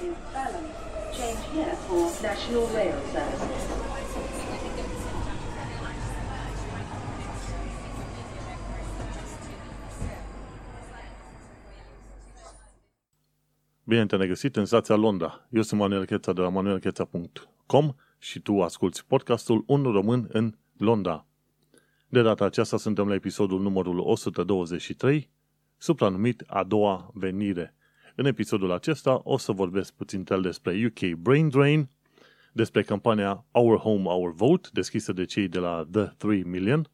is Balham. Change here for National Rail Service. Bine te-am regăsit în stația Londra. Eu sunt Manuel Cheța de la manuelcheța.com și tu asculti podcastul Un român în Londra. De data aceasta suntem la episodul numărul 123, supranumit A doua venire. În episodul acesta o să vorbesc puțin tel despre UK Brain Drain, despre campania Our Home, Our Vote, deschisă de cei de la The 3 Million,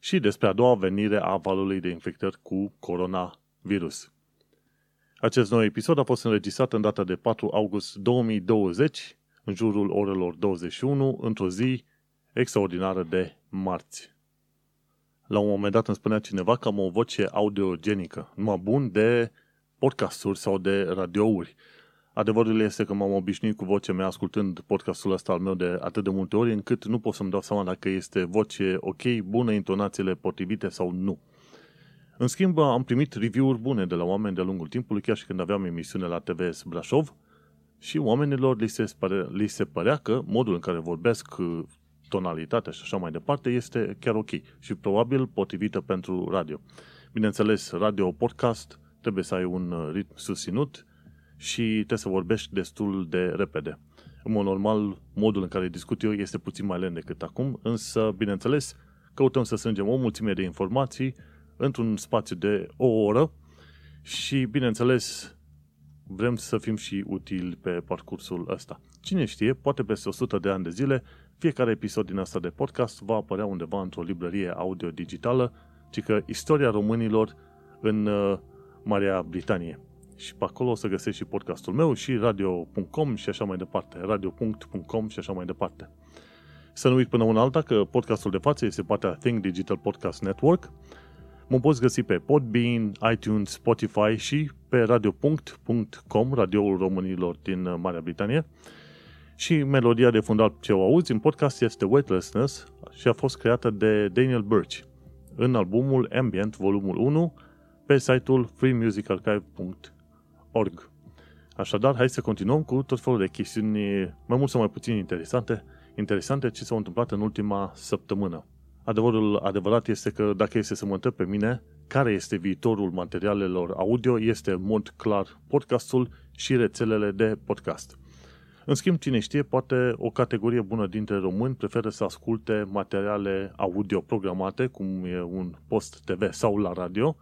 și despre a doua venire a valului de infectări cu coronavirus. Acest nou episod a fost înregistrat în data de 4 august 2020, în jurul orelor 21, într-o zi extraordinară de marți. La un moment dat îmi spunea cineva că am o voce audiogenică, numai bun de podcasturi sau de radiouri. Adevărul este că m-am obișnuit cu vocea mea ascultând podcastul ăsta al meu de atât de multe ori, încât nu pot să-mi dau seama dacă este voce ok, bună, intonațiile potrivite sau nu. În schimb, am primit review-uri bune de la oameni de-a lungul timpului, chiar și când aveam emisiune la TVS Brașov, și oamenilor li se, pare, li se părea că modul în care vorbesc, tonalitatea și așa mai departe, este chiar ok și probabil potrivită pentru radio. Bineînțeles, radio podcast trebuie să ai un ritm susținut și trebuie să vorbești destul de repede. În mod normal, modul în care discut eu este puțin mai lent decât acum, însă, bineînțeles, căutăm să strângem o mulțime de informații într-un spațiu de o oră și, bineînțeles, vrem să fim și utili pe parcursul ăsta. Cine știe, poate peste 100 de ani de zile, fiecare episod din asta de podcast va apărea undeva într-o librărie audio-digitală, ci că istoria românilor în uh, Marea Britanie. Și pe acolo o să găsești și podcastul meu și radio.com și așa mai departe, radio.com și așa mai departe. Să nu uit până una alta că podcastul de față este partea Think Digital Podcast Network, Mă poți găsi pe Podbean, iTunes, Spotify și pe radio.com, radioul românilor din uh, Marea Britanie. Și melodia de fundal ce o auzi în podcast este Weightlessness și a fost creată de Daniel Birch în albumul Ambient, volumul 1, pe site-ul freemusicarchive.org. Așadar, hai să continuăm cu tot felul de chestiuni mai mult sau mai puțin interesante, interesante ce s-au întâmplat în ultima săptămână. Adevărul adevărat este că dacă este să mă întreb pe mine care este viitorul materialelor audio, este în mod clar podcastul și rețelele de podcast. În schimb, cine știe, poate o categorie bună dintre români preferă să asculte materiale audio programate, cum e un post TV sau la radio,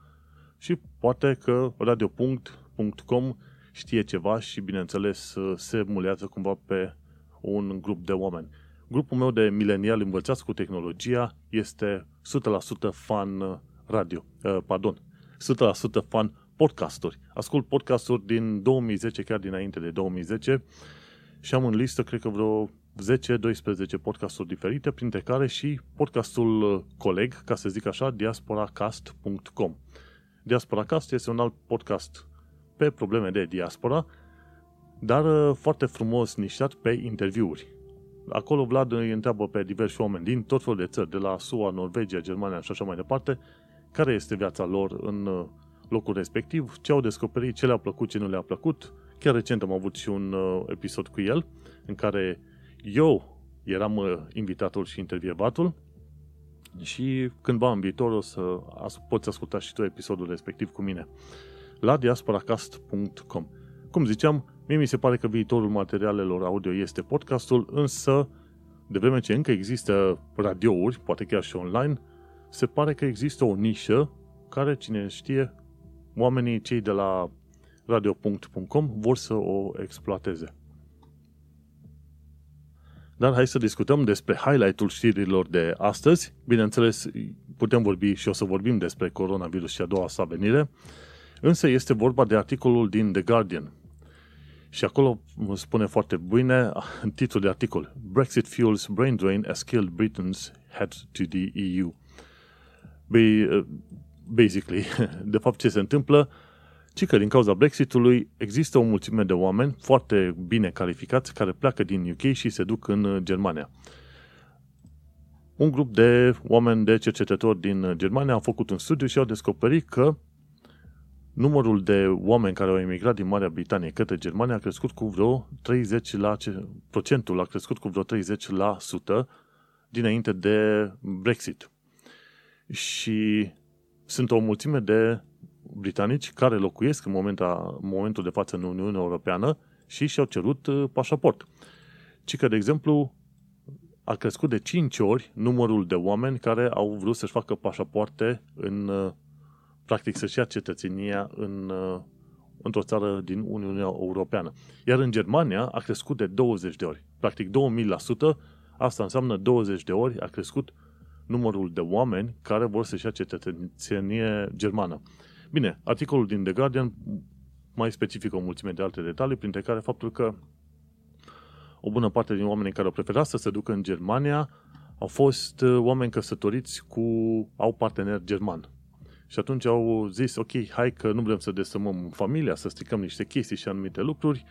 și poate că radio.com știe ceva și, bineînțeles, se mulează cumva pe un grup de oameni. Grupul meu de milenial învățați cu tehnologia este 100% fan radio, uh, pardon, 100% fan podcasturi. Ascult podcasturi din 2010, chiar dinainte de 2010 și am în listă, cred că vreo 10-12 podcasturi diferite, printre care și podcastul coleg, ca să zic așa, diasporacast.com. Diasporacast este un alt podcast pe probleme de diaspora, dar uh, foarte frumos nișat pe interviuri. Acolo Vlad îi întreabă pe diversi oameni din tot felul de țări, de la SUA, Norvegia, Germania și așa mai departe, care este viața lor în uh, locul respectiv, ce au descoperit, ce le-a plăcut, ce nu le-a plăcut. Chiar recent am avut și un uh, episod cu el, în care eu eram uh, invitatul și intervievatul și cândva în viitor o să poți asculta și tu episodul respectiv cu mine la diasporacast.com. Cum ziceam, Mie mi se pare că viitorul materialelor audio este podcastul, însă, de vreme ce încă există radiouri, poate chiar și online, se pare că există o nișă care, cine știe, oamenii cei de la radio.com vor să o exploateze. Dar hai să discutăm despre highlight-ul știrilor de astăzi. Bineînțeles, putem vorbi și o să vorbim despre coronavirus și a doua sa venire, însă este vorba de articolul din The Guardian – și acolo spune foarte bine în titlul de articol Brexit fuels brain drain as killed Britain's head to the EU. Basically, de fapt ce se întâmplă, ci că din cauza Brexitului există o mulțime de oameni foarte bine calificați care pleacă din UK și se duc în Germania. Un grup de oameni de cercetători din Germania au făcut un studiu și au descoperit că numărul de oameni care au emigrat din Marea Britanie către Germania a crescut cu vreo 30 la procentul a crescut cu vreo 30% dinainte de Brexit. Și sunt o mulțime de britanici care locuiesc în momentul, în momentul de față în Uniunea Europeană și și-au cerut uh, pașaport. Ci că, de exemplu, a crescut de 5 ori numărul de oameni care au vrut să-și facă pașapoarte în, uh, practic să-și ia cetățenia în, uh, într-o țară din Uniunea Europeană. Iar în Germania a crescut de 20 de ori. Practic 2000%, asta înseamnă 20 de ori a crescut numărul de oameni care vor să-și ia cetățenie germană. Bine, articolul din The Guardian mai specifică o mulțime de alte detalii, printre care faptul că o bună parte din oamenii care au preferat să se ducă în Germania au fost uh, oameni căsătoriți cu, au partener german. Și atunci au zis, ok, hai că nu vrem să desămăm familia, să stricăm niște chestii și anumite lucruri.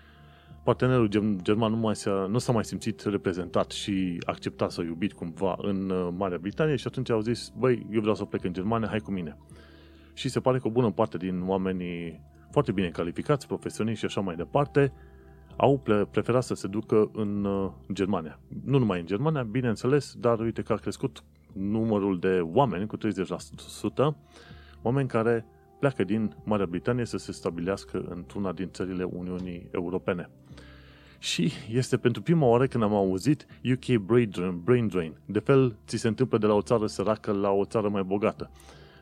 Partenerul german nu, mai s-a, nu s-a mai simțit reprezentat și acceptat sau iubit cumva în uh, Marea Britanie și atunci au zis, băi, eu vreau să plec în Germania, hai cu mine. Și se pare că o bună parte din oamenii foarte bine calificați, profesioniști și așa mai departe, au preferat să se ducă în uh, Germania. Nu numai în Germania, bineînțeles, dar uite că a crescut numărul de oameni cu 30%, oameni care pleacă din Marea Britanie să se stabilească într-una din țările Uniunii Europene. Și este pentru prima oară când am auzit UK brain drain. De fel, ți se întâmplă de la o țară săracă la o țară mai bogată.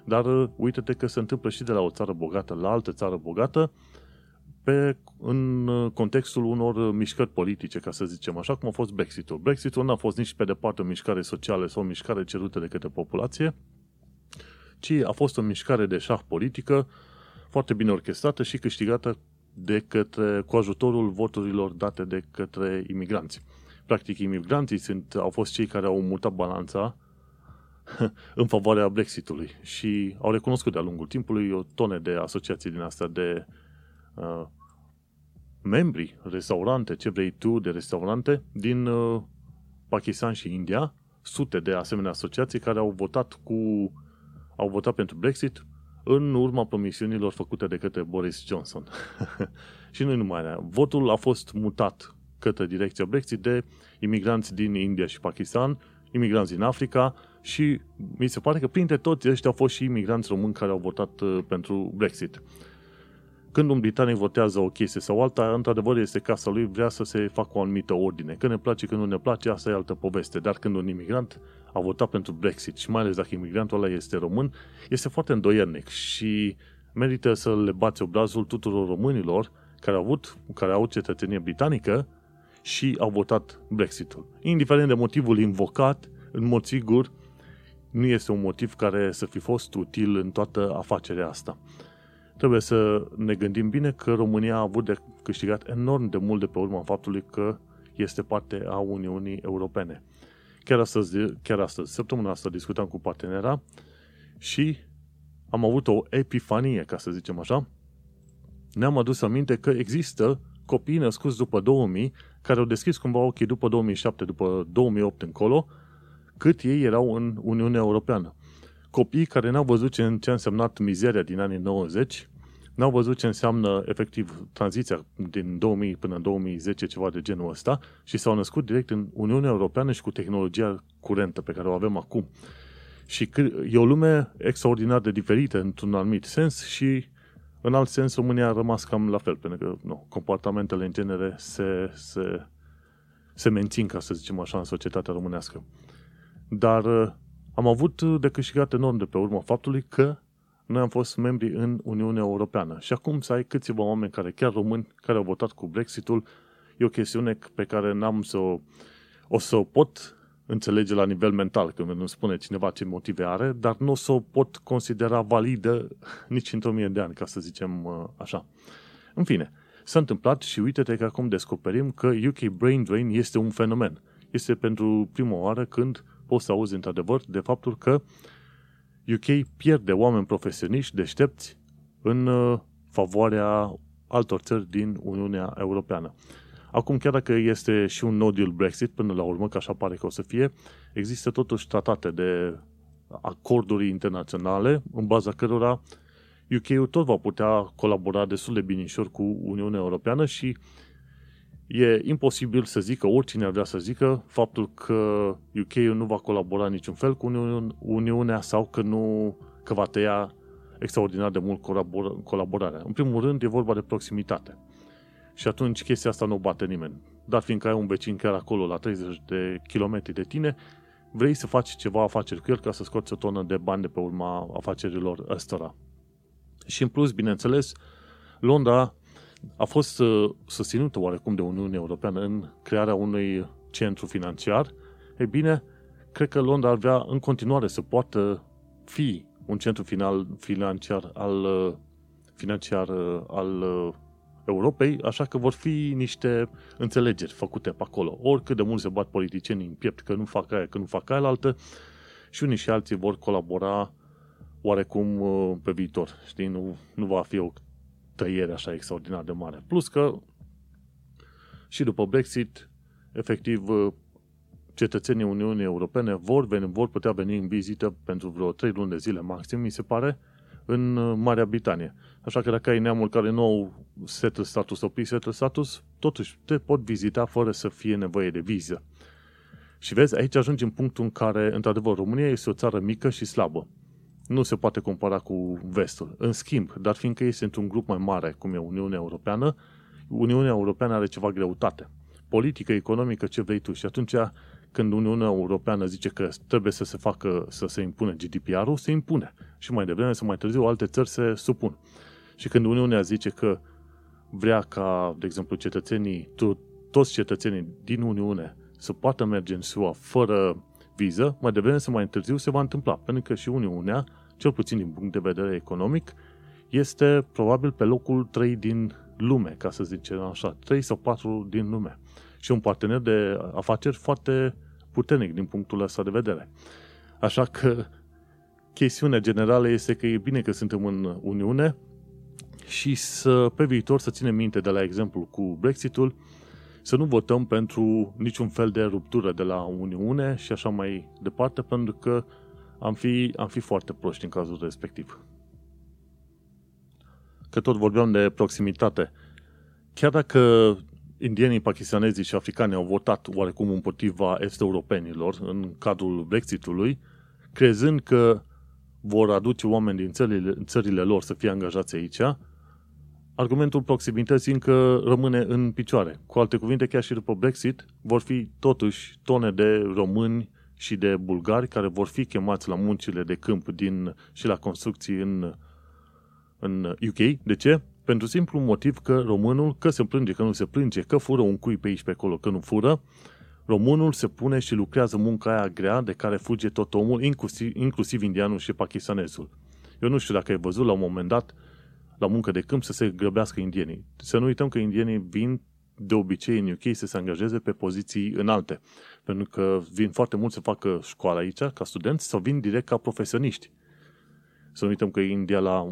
Dar uh, uite-te că se întâmplă și de la o țară bogată la altă țară bogată, pe, în uh, contextul unor uh, mișcări politice, ca să zicem așa, cum a fost Brexitul. Brexitul nu a fost nici pe departe o mișcare socială sau o mișcare cerută de către populație, ci a fost o mișcare de șah politică foarte bine orchestrată și câștigată de către, cu ajutorul voturilor date de către imigranți. Practic, imigranții sunt, au fost cei care au mutat balanța în favoarea Brexitului și au recunoscut de-a lungul timpului o tone de asociații din asta de uh, membri, restaurante, ce vrei tu de restaurante din uh, Pakistan și India, sute de asemenea asociații care au votat cu au votat pentru Brexit în urma promisiunilor făcute de către Boris Johnson. și nu numai aia. Votul a fost mutat către direcția Brexit de imigranți din India și Pakistan, imigranți din Africa și mi se pare că printre toți ăștia au fost și imigranți români care au votat uh, pentru Brexit. Când un britanic votează o chestie sau alta, într-adevăr este casa lui, vrea să se facă o anumită ordine. Când ne place, când nu ne place, asta e altă poveste. Dar când un imigrant a votat pentru Brexit și mai ales dacă imigrantul ăla este român, este foarte îndoiernic și merită să le bați obrazul tuturor românilor care au avut, care au cetățenie britanică și au votat Brexitul. Indiferent de motivul invocat, în mod sigur, nu este un motiv care să fi fost util în toată afacerea asta. Trebuie să ne gândim bine că România a avut de câștigat enorm de mult de pe urma faptului că este parte a Uniunii Europene. Chiar astăzi, chiar astăzi săptămâna asta discutam cu partenera și am avut o epifanie, ca să zicem așa. Ne-am adus aminte că există copii născuți după 2000 care au deschis cumva ochii după 2007, după 2008 încolo, cât ei erau în Uniunea Europeană. Copii care n-au văzut ce, ce a însemnat mizeria din anii 90, n-au văzut ce înseamnă efectiv tranziția din 2000 până în 2010, ceva de genul ăsta, și s-au născut direct în Uniunea Europeană și cu tehnologia curentă pe care o avem acum. Și e o lume extraordinar de diferită într-un anumit sens și în alt sens România a rămas cam la fel, pentru că nu, comportamentele în genere se, se, se mențin, ca să zicem așa, în societatea românească. Dar uh, am avut de câștigat enorm de pe urma faptului că noi am fost membri în Uniunea Europeană. Și acum să ai câțiva oameni care, chiar români, care au votat cu Brexitul, e o chestiune pe care n-am să o, o să o pot înțelege la nivel mental, când nu spune cineva ce motive are, dar nu o să o pot considera validă nici într-o mie de ani, ca să zicem uh, așa. În fine, s-a întâmplat și uite-te că acum descoperim că UK Brain Drain este un fenomen. Este pentru prima oară când poți să auzi într-adevăr de faptul că UK pierde oameni profesioniști deștepți în uh, favoarea altor țări din Uniunea Europeană. Acum, chiar dacă este și un no deal Brexit până la urmă, că așa pare că o să fie, există totuși tratate de acorduri internaționale în baza cărora UK-ul tot va putea colabora destul de binișor cu Uniunea Europeană și e imposibil să zică, oricine ar vrea să zică, faptul că UK-ul nu va colabora niciun fel cu Uniunea sau că nu că va tăia extraordinar de mult colaborarea. În primul rând, e vorba de proximitate. Și atunci chestia asta nu o bate nimeni. Dar fiindcă ai un vecin chiar acolo, la 30 de kilometri de tine, vrei să faci ceva afaceri cu el ca să scoți o tonă de bani de pe urma afacerilor ăstora. Și în plus, bineînțeles, Londra a fost uh, susținută oarecum de Uniunea Europeană în crearea unui centru financiar. Ei bine, cred că Londra ar vrea în continuare să poată fi un centru final, financiar al, uh, financiar uh, al Europei, așa că vor fi niște înțelegeri făcute pe acolo. Oricât de mult se bat politicienii în piept că nu fac aia, că nu fac aia altă, și unii și alții vor colabora oarecum uh, pe viitor. Știi, nu, nu va fi o tăiere așa extraordinar de mare. Plus că și după Brexit, efectiv, uh, cetățenii Uniunii Europene vor, veni, vor putea veni în vizită pentru vreo 3 luni de zile maxim, mi se pare, în uh, Marea Britanie. Așa că dacă ai neamul care nu au settle status sau pre-settle status, totuși te pot vizita fără să fie nevoie de viză. Și vezi, aici ajungi în punctul în care, într-adevăr, România este o țară mică și slabă. Nu se poate compara cu vestul. În schimb, dar fiindcă este într-un grup mai mare, cum e Uniunea Europeană, Uniunea Europeană are ceva greutate. Politică, economică, ce vrei tu. Și atunci când Uniunea Europeană zice că trebuie să se facă, să se impune GDPR-ul, se impune. Și mai devreme sau mai târziu alte țări se supun. Și când Uniunea zice că vrea ca, de exemplu, cetățenii, toți cetățenii din Uniune să poată merge în SUA fără viză, mai devreme sau mai târziu se va întâmpla. Pentru că și Uniunea, cel puțin din punct de vedere economic, este probabil pe locul 3 din lume, ca să zicem așa, 3 sau 4 din lume și un partener de afaceri foarte puternic din punctul ăsta de vedere. Așa că chestiunea generală este că e bine că suntem în Uniune și să, pe viitor să ținem minte de la exemplu cu Brexitul, să nu votăm pentru niciun fel de ruptură de la Uniune și așa mai departe, pentru că am fi, am fi foarte proști în cazul respectiv. Că tot vorbeam de proximitate. Chiar dacă indienii, pakistanezii și africanii au votat oarecum împotriva est-europenilor în cadrul Brexitului, crezând că vor aduce oameni din țările, țările lor să fie angajați aici, argumentul proximității încă rămâne în picioare. Cu alte cuvinte, chiar și după Brexit, vor fi totuși tone de români și de bulgari care vor fi chemați la muncile de câmp din, și la construcții în, în UK. De ce? Pentru simplu motiv că românul, că se plânge, că nu se plânge, că fură un cui pe aici, pe acolo, că nu fură, românul se pune și lucrează munca aia grea de care fuge tot omul, inclusiv, inclusiv indianul și pakistanezul. Eu nu știu dacă ai văzut la un moment dat la muncă de câmp să se grăbească indienii. Să nu uităm că indienii vin de obicei în UK să se angajeze pe poziții înalte. Pentru că vin foarte mult să facă școală aici, ca studenți, sau vin direct ca profesioniști. Să nu uităm că India la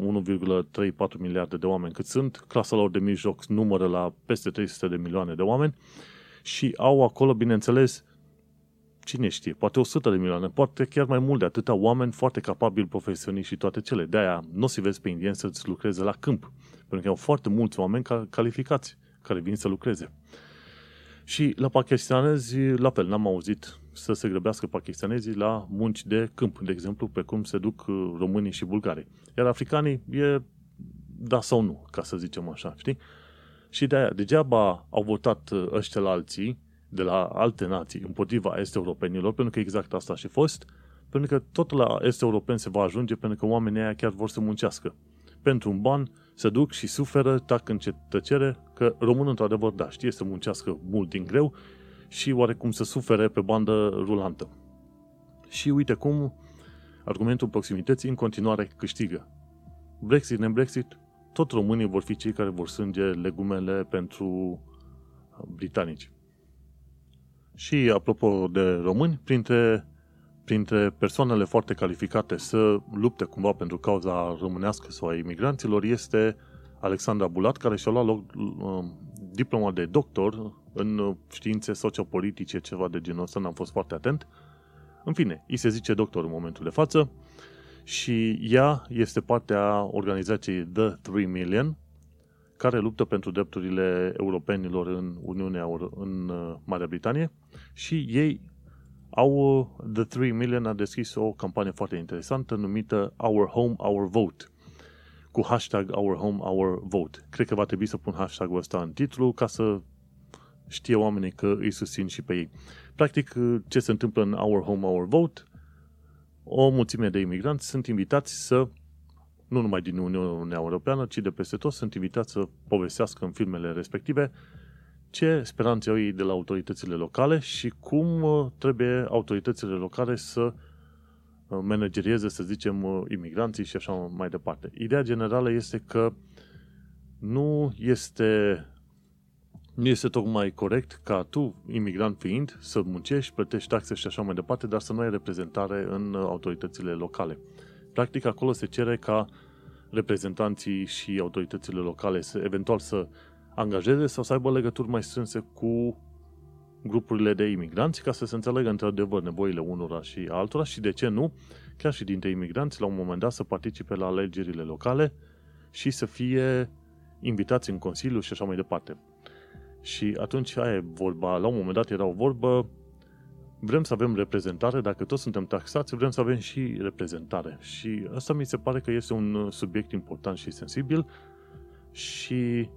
1,34 miliarde de oameni cât sunt, clasa lor de mijloc numără la peste 300 de milioane de oameni și au acolo, bineînțeles, cine știe, poate 100 de milioane, poate chiar mai mult de atâta oameni foarte capabili, profesioniști și toate cele. De-aia nu o să vezi pe indieni să-ți lucreze la câmp, pentru că au foarte mulți oameni calificați care vin să lucreze. Și la pakistanezi, la fel, n-am auzit să se grăbească pakistanezii la munci de câmp, de exemplu, pe cum se duc uh, românii și bulgarii. Iar africanii e da sau nu, ca să zicem așa, știi? Și de aia, degeaba au votat uh, ăștia la alții, de la alte nații, împotriva est-europenilor, pentru că exact asta a și fost, pentru că tot la est-europeni se va ajunge, pentru că oamenii aia chiar vor să muncească. Pentru un ban se duc și suferă, tac în tăcere, că românul, într-adevăr, da, știe să muncească mult din greu și oarecum să sufere pe bandă rulantă. Și uite cum argumentul proximității în continuare câștigă. Brexit, ne-Brexit, tot românii vor fi cei care vor sânge legumele pentru uh, britanici. Și apropo de români, printre, printre persoanele foarte calificate să lupte cumva pentru cauza românească sau a imigranților este Alexandra Bulat, care și-a luat loc, uh, diploma de doctor în științe sociopolitice, ceva de genul ăsta, n-am fost foarte atent. În fine, îi se zice doctor în momentul de față și ea este partea organizației The 3 Million, care luptă pentru drepturile europenilor în Uniunea în uh, Marea Britanie și ei au, uh, The 3 Million a deschis o campanie foarte interesantă numită Our Home, Our Vote cu hashtag Our Home, Our Vote. Cred că va trebui să pun hashtag-ul ăsta în titlu ca să știe oamenii că îi susțin și pe ei. Practic, uh, ce se întâmplă în Our Home, Our Vote, o mulțime de imigranți sunt invitați să nu numai din Uniunea Europeană, ci de peste tot, sunt invitați să povestească în filmele respective ce speranțe au ei de la autoritățile locale și cum uh, trebuie autoritățile locale să uh, managerieze, să zicem, uh, imigranții și așa mai departe. Ideea generală este că nu este, nu este tocmai corect ca tu, imigrant fiind, să muncești, plătești taxe și așa mai departe, dar să nu ai reprezentare în autoritățile locale. Practic, acolo se cere ca reprezentanții și autoritățile locale să eventual să angajeze sau să aibă legături mai strânse cu grupurile de imigranți ca să se înțelegă într-adevăr nevoile unora și altora și de ce nu, chiar și dintre imigranți la un moment dat să participe la alegerile locale și să fie invitați în Consiliu și așa mai departe. Și atunci aia e vorba, la un moment dat era o vorbă vrem să avem reprezentare, dacă toți suntem taxați, vrem să avem și reprezentare. Și asta mi se pare că este un uh, subiect important și sensibil și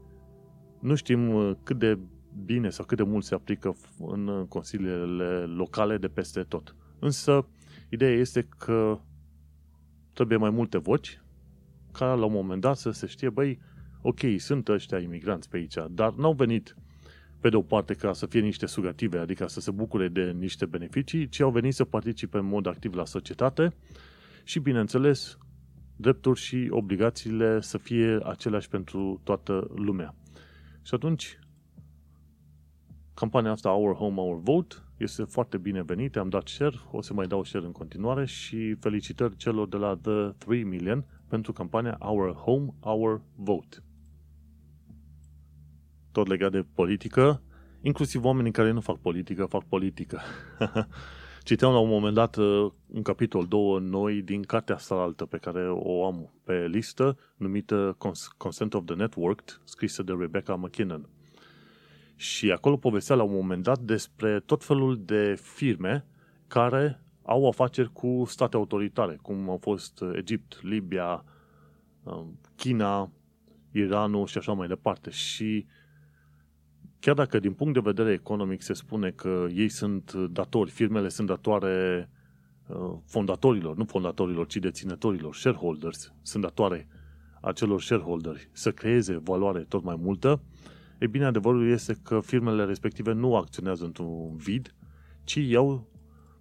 nu știm uh, cât de bine sau cât de mult se aplică în uh, consiliile locale de peste tot. Însă, ideea este că trebuie mai multe voci ca la un moment dat să se știe, băi, ok, sunt ăștia imigranți pe aici, dar n-au venit pe de o parte ca să fie niște sugative, adică să se bucure de niște beneficii, ci au venit să participe în mod activ la societate și, bineînțeles, drepturi și obligațiile să fie aceleași pentru toată lumea. Și atunci, campania asta Our Home, Our Vote este foarte binevenită, am dat share, o să mai dau share în continuare și felicitări celor de la The 3 Million pentru campania Our Home, Our Vote tot legat de politică, inclusiv oamenii care nu fac politică, fac politică. Citeam la un moment dat uh, un capitol, două noi din cartea asta altă pe care o am pe listă, numită Consent of the Networked, scrisă de Rebecca McKinnon. Și acolo povestea la un moment dat despre tot felul de firme care au afaceri cu state autoritare, cum au fost Egipt, Libia, uh, China, Iranul și așa mai departe. Și chiar dacă din punct de vedere economic se spune că ei sunt datori, firmele sunt datoare uh, fondatorilor, nu fondatorilor, ci deținătorilor, shareholders, sunt datoare acelor shareholderi să creeze valoare tot mai multă, e bine, adevărul este că firmele respective nu acționează într-un vid, ci iau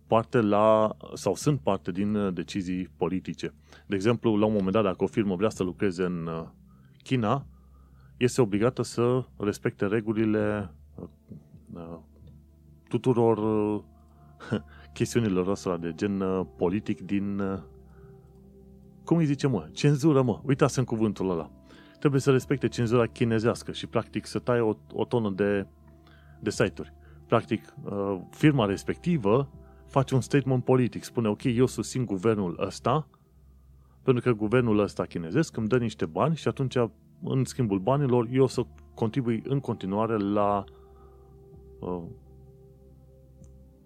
parte la, sau sunt parte din uh, decizii politice. De exemplu, la un moment dat, dacă o firmă vrea să lucreze în uh, China, este obligată să respecte regulile uh, tuturor uh, chestiunilor astea de gen uh, politic din cum îi zice, mă? Cenzură, mă. Uitați în cuvântul ăla. Trebuie să respecte cenzura chinezească și, practic, să taie o, o tonă de, de site-uri. Practic, firma respectivă face un statement politic. Spune, ok, eu susțin guvernul ăsta, pentru că guvernul ăsta chinezesc îmi dă niște bani și atunci în schimbul banilor, eu o să contribui în continuare la uh,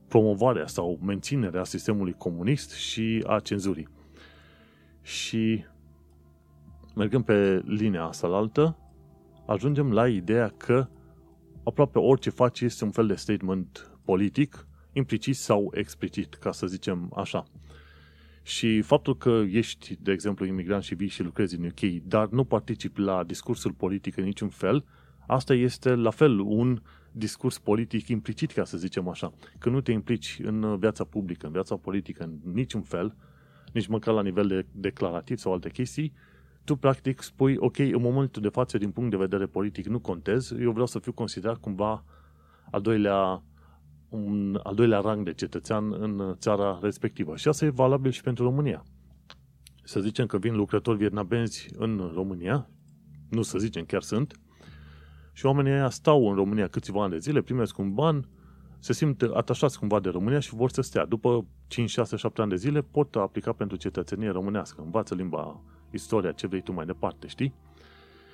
promovarea sau menținerea sistemului comunist și a cenzurii. Și mergând pe linia asta la altă, ajungem la ideea că aproape orice faci este un fel de statement politic, implicit sau explicit, ca să zicem așa. Și faptul că ești, de exemplu, imigrant și vii și lucrezi în UK, dar nu participi la discursul politic în niciun fel, asta este la fel un discurs politic implicit, ca să zicem așa. Că nu te implici în viața publică, în viața politică, în niciun fel, nici măcar la nivel de declarativ sau alte chestii, tu practic spui, ok, în momentul de față, din punct de vedere politic, nu contez, eu vreau să fiu considerat cumva al doilea un al doilea rang de cetățean în țara respectivă. Și asta e valabil și pentru România. Să zicem că vin lucrători vietnamezi în România, nu să zicem, chiar sunt, și oamenii ăia stau în România câțiva ani de zile, primesc un ban, se simt atașați cumva de România și vor să stea. După 5, 6, 7 ani de zile pot aplica pentru cetățenie românească. Învață limba, istoria, ce vrei tu mai departe, știi?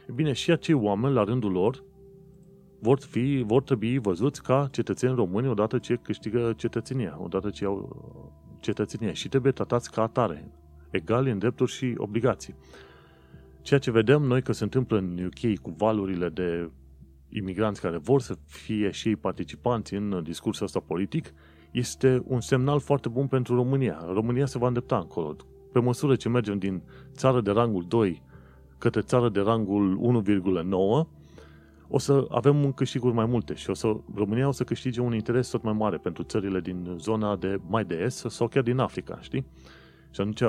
E bine, și acei oameni, la rândul lor, vor, fi, vor trebui văzuți ca cetățeni români odată ce câștigă cetățenia, odată ce au cetățenia și trebuie tratați ca atare, egali în drepturi și obligații. Ceea ce vedem noi că se întâmplă în UK cu valurile de imigranți care vor să fie și ei participanți în discursul ăsta politic, este un semnal foarte bun pentru România. România se va îndrepta încolo. Pe măsură ce mergem din țară de rangul 2 către țară de rangul 1,9, o să avem un câștiguri mai multe și o să, România o să câștige un interes tot mai mare pentru țările din zona de mai de est sau chiar din Africa, știi? Și atunci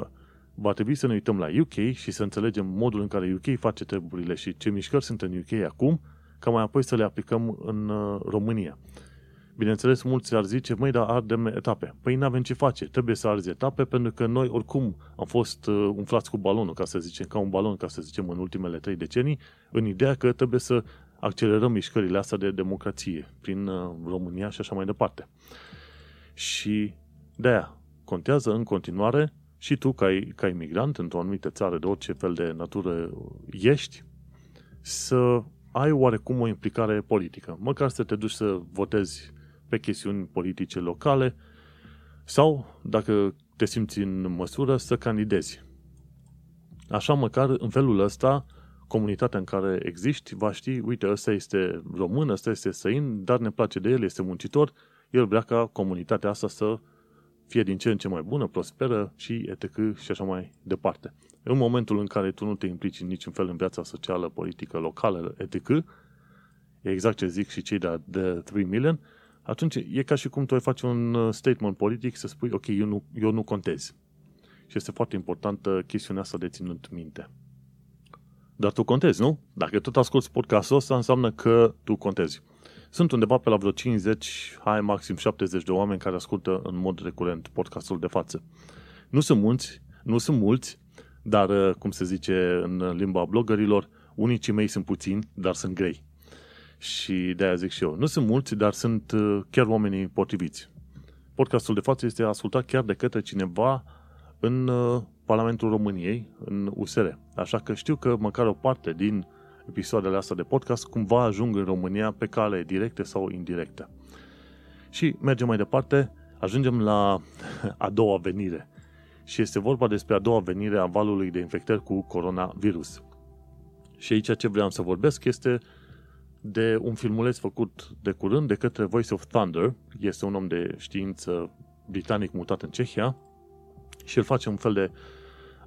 va trebui să ne uităm la UK și să înțelegem modul în care UK face treburile și ce mișcări sunt în UK acum, ca mai apoi să le aplicăm în uh, România. Bineînțeles, mulți ar zice, măi, dar ardem etape. Păi nu avem ce face, trebuie să arzi etape, pentru că noi oricum am fost uh, umflați cu balonul, ca să zicem, ca un balon, ca să zicem, în ultimele trei decenii, în ideea că trebuie să accelerăm mișcările astea de democrație prin uh, România și așa mai departe. Și de-aia contează în continuare și tu, ca, ca imigrant într-o anumită țară de orice fel de natură ești, să ai oarecum o implicare politică. Măcar să te duci să votezi pe chestiuni politice locale sau, dacă te simți în măsură, să candidezi. Așa măcar în felul ăsta comunitatea în care existi va ști, uite, ăsta este român, ăsta este săin, dar ne place de el, este muncitor, el vrea ca comunitatea asta să fie din ce în ce mai bună, prosperă și etc. și așa mai departe. În momentul în care tu nu te implici în niciun fel în viața socială, politică, locală, etc., exact ce zic și cei de, de 3 million, atunci e ca și cum tu ai face un uh, statement politic să spui, ok, eu nu, eu nu contez. Și este foarte importantă chestiunea asta de ținut minte. Dar tu contezi, nu? Dacă tot asculti podcastul ăsta, înseamnă că tu contezi. Sunt undeva pe la vreo 50, hai maxim 70 de oameni care ascultă în mod recurent podcastul de față. Nu sunt mulți, nu sunt mulți, dar, uh, cum se zice în limba bloggerilor, unicii mei sunt puțini, dar sunt grei. Și de-aia zic și eu. Nu sunt mulți, dar sunt uh, chiar oamenii potriviți. Podcastul de față este ascultat chiar de către cineva în uh, Parlamentul României, în USR. Așa că știu că măcar o parte din episoadele astea de podcast cumva ajung în România pe cale directe sau indirecte. Și mergem mai departe, ajungem la a doua venire. Și este vorba despre a doua venire a valului de infectări cu coronavirus. Și aici ce vreau să vorbesc este de un filmuleț făcut de curând de către Voice of Thunder. Este un om de știință britanic mutat în Cehia și el face un fel de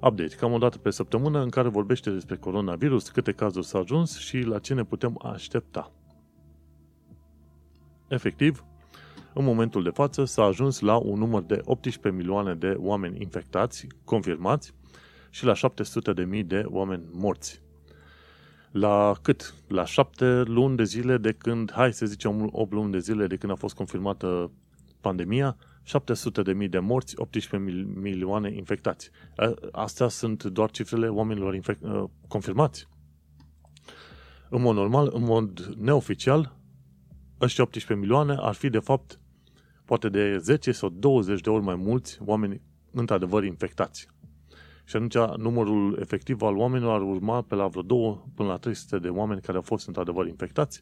update, cam o dată pe săptămână, în care vorbește despre coronavirus, câte cazuri s-au ajuns și la ce ne putem aștepta. Efectiv, în momentul de față s-a ajuns la un număr de 18 milioane de oameni infectați, confirmați, și la 700 de mii de oameni morți. La cât? La 7 luni de zile de când, hai să zicem 8 luni de zile de când a fost confirmată pandemia, 700 de mii de morți, 18 milioane infectați. Astea sunt doar cifrele oamenilor infect- uh, confirmați. În mod normal, în mod neoficial, ăștia 18 milioane ar fi de fapt poate de 10 sau 20 de ori mai mulți oameni într-adevăr infectați. Și atunci numărul efectiv al oamenilor ar urma pe la vreo 2 până la 300 de oameni care au fost într-adevăr infectați,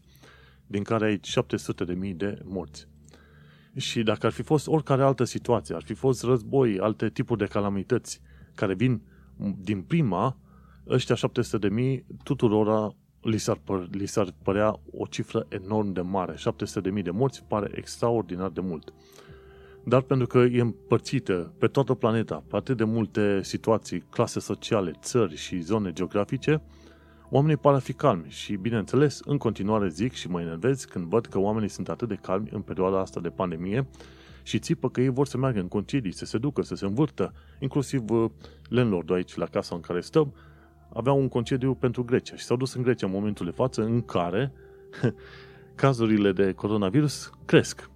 din care ai 700 de mii de morți. Și dacă ar fi fost oricare altă situație, ar fi fost război, alte tipuri de calamități care vin din prima, ăștia 700 de mii, tuturora li s-ar, păr, li s-ar părea o cifră enorm de mare. 700 de mii de morți pare extraordinar de mult. Dar pentru că e împărțită pe toată planeta, pe atât de multe situații, clase sociale, țări și zone geografice, Oamenii par a fi calmi și, bineînțeles, în continuare zic și mă enervez când văd că oamenii sunt atât de calmi în perioada asta de pandemie și țipă că ei vor să meargă în concedii, să se ducă, să se învârtă. Inclusiv uh, landlord aici, la casa în care stăm, avea un concediu pentru Grecia și s-au dus în Grecia în momentul de față în care cazurile de coronavirus cresc.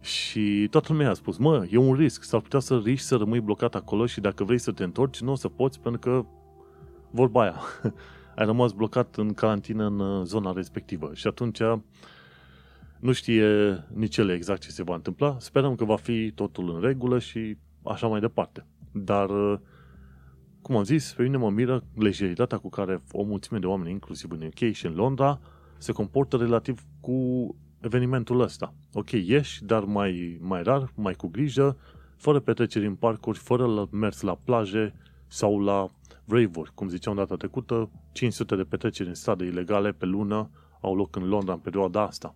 Și toată lumea a spus, mă, e un risc, s-ar putea să riști să rămâi blocat acolo și dacă vrei să te întorci, nu o să poți pentru că vorba aia. ai rămas blocat în carantină în uh, zona respectivă. Și atunci nu știe nici ele exact ce se va întâmpla. Sperăm că va fi totul în regulă și așa mai departe. Dar, cum am zis, pe mine mă miră lejeritatea cu care o mulțime de oameni, inclusiv în UK și în Londra, se comportă relativ cu evenimentul ăsta. Ok, ieși, dar mai, mai rar, mai cu grijă, fără petreceri în parcuri, fără mers la plaje sau la rave cum ziceam data trecută, 500 de petreceri în stradă ilegale pe lună au loc în Londra în perioada asta.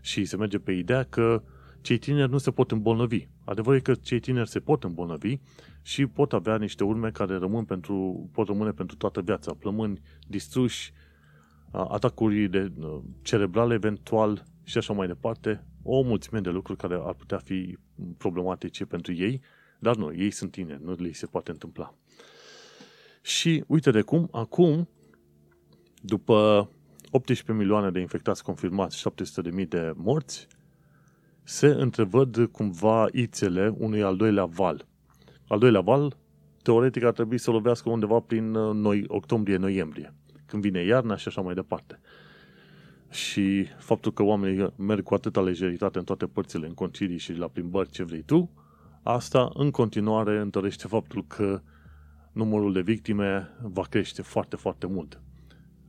Și se merge pe ideea că cei tineri nu se pot îmbolnăvi. Adevărul e că cei tineri se pot îmbolnăvi și pot avea niște urme care rămân pentru, pot rămâne pentru toată viața. Plămâni distruși, atacuri de cerebrale eventual și așa mai departe. O mulțime de lucruri care ar putea fi problematice pentru ei, dar nu, ei sunt tineri, nu li se poate întâmpla. Și uite de cum, acum, după 18 milioane de infectați confirmați, 700.000 de morți, se întrevăd cumva ițele unui al doilea val. Al doilea val, teoretic, ar trebui să lovească undeva prin uh, noi, octombrie-noiembrie, când vine iarna și așa mai departe. Și faptul că oamenii merg cu atâta lejeritate în toate părțile, în concilii și la plimbări, ce vrei tu, asta în continuare întărește faptul că numărul de victime va crește foarte, foarte mult.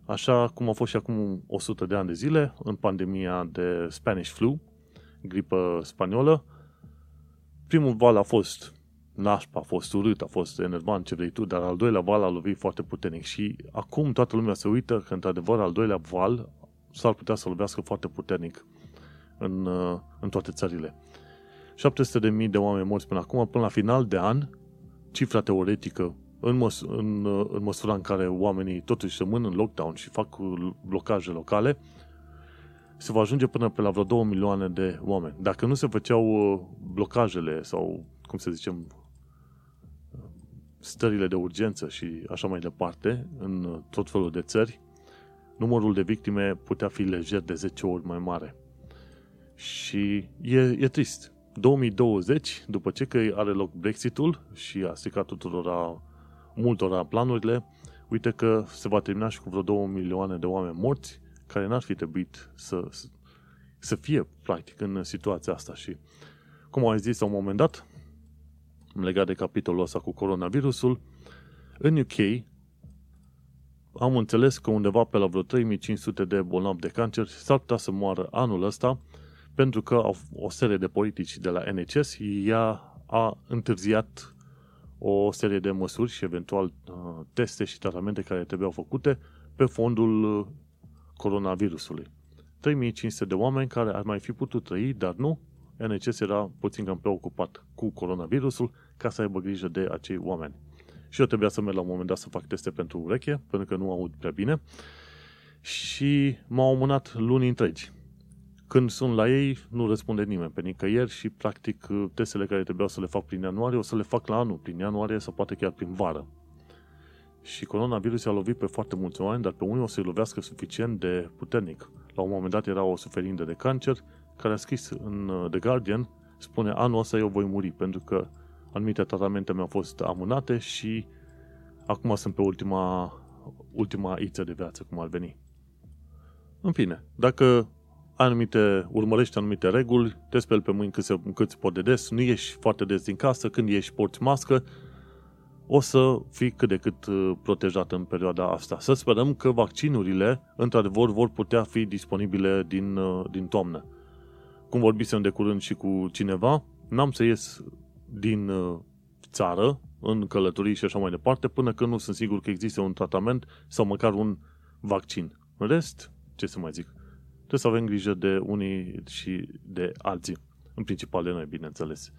Așa cum a fost și acum 100 de ani de zile, în pandemia de Spanish flu, gripă spaniolă, primul val a fost nașpa, a fost urât, a fost enervant, ce vrei tu, dar al doilea val a lovit foarte puternic și acum toată lumea se uită că, într-adevăr, al doilea val s-ar putea să lovească foarte puternic în, în toate țările. 700.000 de oameni morți până acum, până la final de an, cifra teoretică în, măs- în, în măsura în care oamenii totuși rămân în lockdown și fac blocaje locale, se va ajunge până pe la vreo 2 milioane de oameni. Dacă nu se făceau uh, blocajele sau, cum să zicem, stările de urgență și așa mai departe în tot felul de țări, numărul de victime putea fi lejer de 10 ori mai mare. Și e, e trist. 2020, după ce că are loc Brexitul și a stricat tuturora multora planurile, uite că se va termina și cu vreo 2 milioane de oameni morți, care n-ar fi trebuit să, să fie, practic, în situația asta. Și, cum am zis la un moment dat, legat de capitolul ăsta cu coronavirusul, în UK am înțeles că undeva pe la vreo 3500 de bolnavi de cancer s-ar putea să moară anul ăsta pentru că o serie de politici de la NHS ea a întârziat o serie de măsuri și eventual uh, teste și tratamente care trebuiau făcute pe fondul uh, coronavirusului. 3500 de oameni care ar mai fi putut trăi, dar nu. NHS era puțin cam preocupat cu coronavirusul ca să aibă grijă de acei oameni. Și eu trebuia să merg la un moment dat să fac teste pentru ureche, pentru că nu aud prea bine. Și m-au amânat luni întregi. Când sunt la ei, nu răspunde nimeni pe nicăieri și, practic, testele care trebuiau să le fac prin ianuarie, o să le fac la anul, prin ianuarie sau poate chiar prin vară. Și coronavirus a lovit pe foarte mulți oameni, dar pe unii o să-i lovească suficient de puternic. La un moment dat era o suferindă de cancer care a scris în uh, The Guardian, spune anul ăsta eu voi muri pentru că anumite tratamente mi-au fost amânate și acum sunt pe ultima, ultima iță de viață, cum ar veni. În fine, dacă anumite, urmărești anumite reguli, te speli pe mâini cât se, cât se poate de des, nu ieși foarte des din casă, când ieși porți mască, o să fii cât de cât uh, protejat în perioada asta. Să sperăm că vaccinurile, într-adevăr, vor putea fi disponibile din, uh, din toamnă. Cum vorbisem de curând și cu cineva, n-am să ies din uh, țară, în călătorii și așa mai departe, până când nu sunt sigur că există un tratament sau măcar un vaccin. În rest, ce să mai zic, trebuie să avem grijă de unii și de alții. În principal de noi, bineînțeles.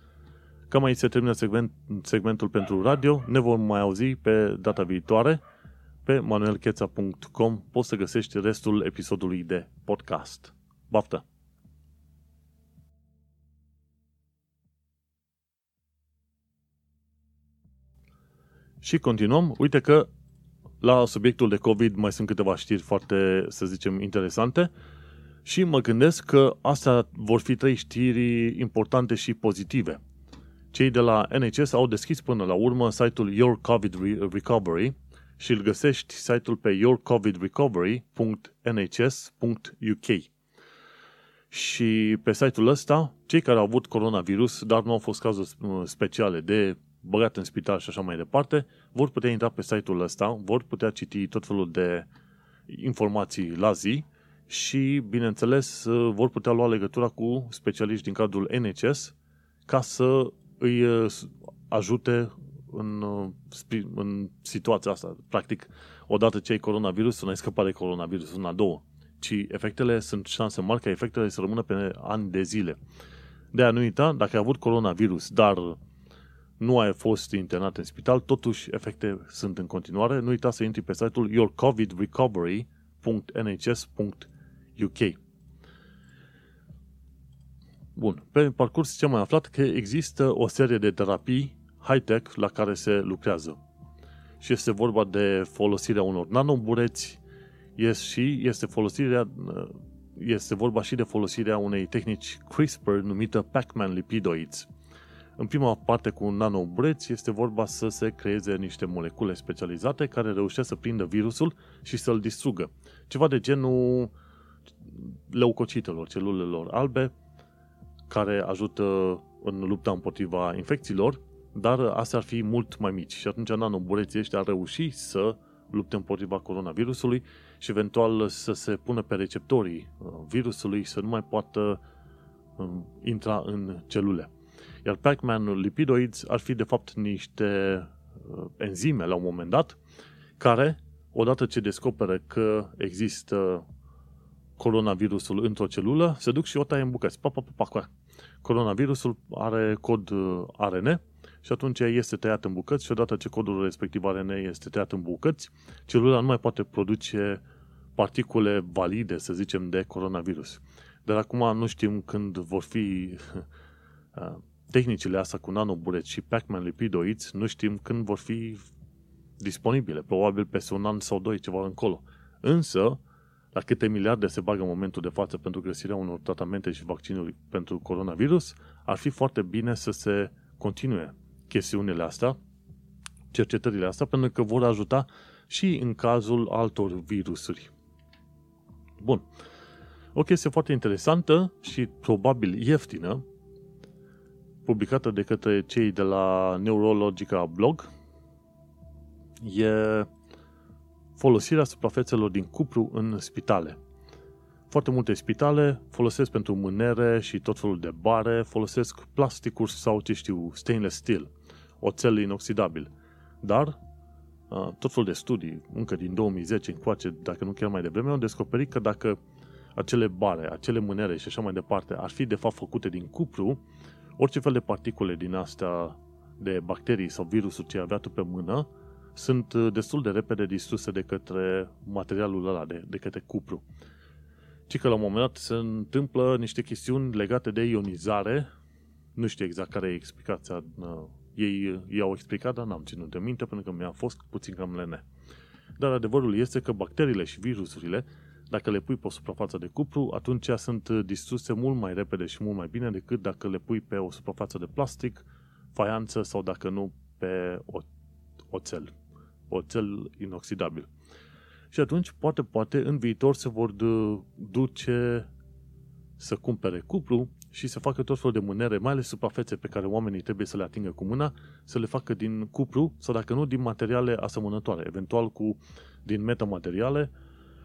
Cam aici se termină segment, segmentul pentru radio. Ne vom mai auzi pe data viitoare. Pe manuelcheța.com poți să găsești restul episodului de podcast. Baftă! Și continuăm. Uite că la subiectul de COVID mai sunt câteva știri foarte, să zicem, interesante și mă gândesc că astea vor fi trei știri importante și pozitive. Cei de la NHS au deschis până la urmă site-ul Your COVID Recovery și îl găsești site-ul pe yourcovidrecovery.nhs.uk. Și pe site-ul ăsta, cei care au avut coronavirus, dar nu au fost cazuri speciale de băgat în spital și așa mai departe, vor putea intra pe site-ul ăsta, vor putea citi tot felul de informații la zi și, bineînțeles, vor putea lua legătura cu specialiști din cadrul NHS ca să îi ajute în, în situația asta. Practic, odată ce ai coronavirus, nu ai scăpat de coronavirus, una, două. Ci efectele sunt șanse mari ca efectele să rămână pe ani de zile. De a nu uita, dacă ai avut coronavirus, dar nu ai fost internat în spital, totuși efecte sunt în continuare. Nu uita să intri pe site-ul yourcovidrecovery.nhs.uk Bun, pe parcurs ce am mai aflat că există o serie de terapii high-tech la care se lucrează. Și este vorba de folosirea unor nanobureți, este și este folosirea este vorba și de folosirea unei tehnici CRISPR numită Pac-Man lipidoids. În prima parte cu nanobureți este vorba să se creeze niște molecule specializate care reușesc să prindă virusul și să-l distrugă. Ceva de genul leucocitelor, celulelor albe, care ajută în lupta împotriva infecțiilor, dar astea ar fi mult mai mici. Și atunci nanobureții ăștia ar reuși să lupte împotriva coronavirusului și eventual să se pună pe receptorii uh, virusului să nu mai poată um, intra în celule. Iar Pac-Man lipidoids ar fi de fapt niște uh, enzime la un moment dat care, odată ce descoperă că există coronavirusul într-o celulă, se duc și o taie în bucăți. Pa, pa, pa, pa. Coronavirusul are cod uh, ARN și atunci este tăiat în bucăți și odată ce codul respectiv ARN este tăiat în bucăți, celula nu mai poate produce particule valide, să zicem, de coronavirus. Dar acum nu știm când vor fi uh, tehnicile astea cu nanobureți și Pac-Man lipidoids, nu știm când vor fi disponibile. Probabil peste un an sau doi, ceva încolo. Însă, la câte miliarde se bagă în momentul de față pentru găsirea unor tratamente și vaccinuri pentru coronavirus, ar fi foarte bine să se continue chestiunile astea, cercetările astea, pentru că vor ajuta și în cazul altor virusuri. Bun. O chestie foarte interesantă și probabil ieftină, publicată de către cei de la Neurologica Blog, e folosirea suprafețelor din cupru în spitale. Foarte multe spitale folosesc pentru mânere și tot felul de bare, folosesc plasticuri sau, ce știu, stainless steel, oțel inoxidabil. Dar tot felul de studii, încă din 2010 încoace, dacă nu chiar mai devreme, au descoperit că dacă acele bare, acele mânere și așa mai departe ar fi de fapt făcute din cupru, orice fel de particule din astea de bacterii sau virusuri ce avea tu pe mână sunt destul de repede distruse de către materialul ăla, de, de către cupru. Ci că la un moment dat se întâmplă niște chestiuni legate de ionizare, nu știu exact care e explicația, ei, ei au explicat, dar n-am ținut de minte pentru că mi-a fost puțin cam lene. Dar adevărul este că bacteriile și virusurile, dacă le pui pe o suprafață de cupru, atunci sunt distruse mult mai repede și mult mai bine decât dacă le pui pe o suprafață de plastic, faianță sau dacă nu pe o, oțel, oțel inoxidabil. Și atunci, poate, poate, în viitor se vor duce să cumpere cupru și să facă tot felul de mânere, mai ales suprafețe pe care oamenii trebuie să le atingă cu mâna, să le facă din cupru sau dacă nu, din materiale asemănătoare, eventual cu din metamateriale,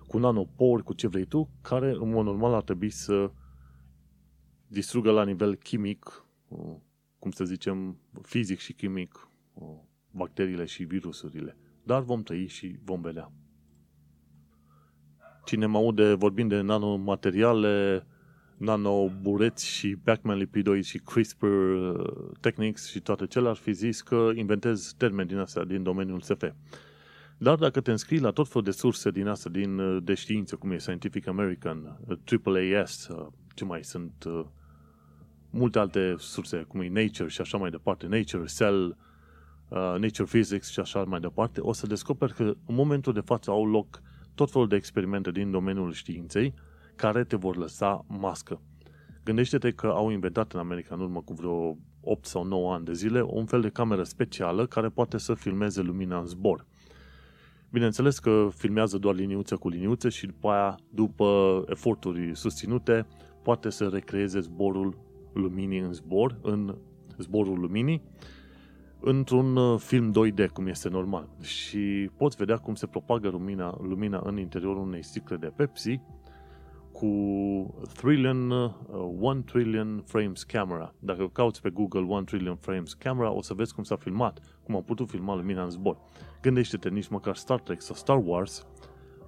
cu nanopori, cu ce vrei tu, care în mod normal ar trebui să distrugă la nivel chimic, cum să zicem, fizic și chimic, bacteriile și virusurile. Dar vom trăi și vom vedea. Cine mă aude vorbind de nanomateriale, nanobureți și Pac-Man lipidoid și CRISPR uh, techniques și toate cele ar fi zis că inventez termeni din astea din domeniul SF. Dar dacă te înscrii la tot felul de surse din astea, din, uh, de știință, cum e Scientific American, AAAS, uh, ce mai sunt, multe alte surse, cum e Nature și așa mai departe, Nature, Cell, Nature Physics și așa mai departe, o să descoperi că în momentul de față au loc tot felul de experimente din domeniul științei, care te vor lăsa mască. Gândește-te că au inventat în America în urmă cu vreo 8 sau 9 ani de zile un fel de cameră specială care poate să filmeze lumina în zbor. Bineînțeles că filmează doar liniuță cu liniuță și după aia, după eforturi susținute, poate să recreeze zborul luminii în zbor, în zborul luminii, într-un uh, film 2D, cum este normal. Și poți vedea cum se propagă lumina, lumina în interiorul unei sticle de Pepsi cu trillion, uh, 1 trillion frames camera. Dacă cauți pe Google 1 trillion frames camera, o să vezi cum s-a filmat, cum a putut filma lumina în zbor. Gândește-te, nici măcar Star Trek sau Star Wars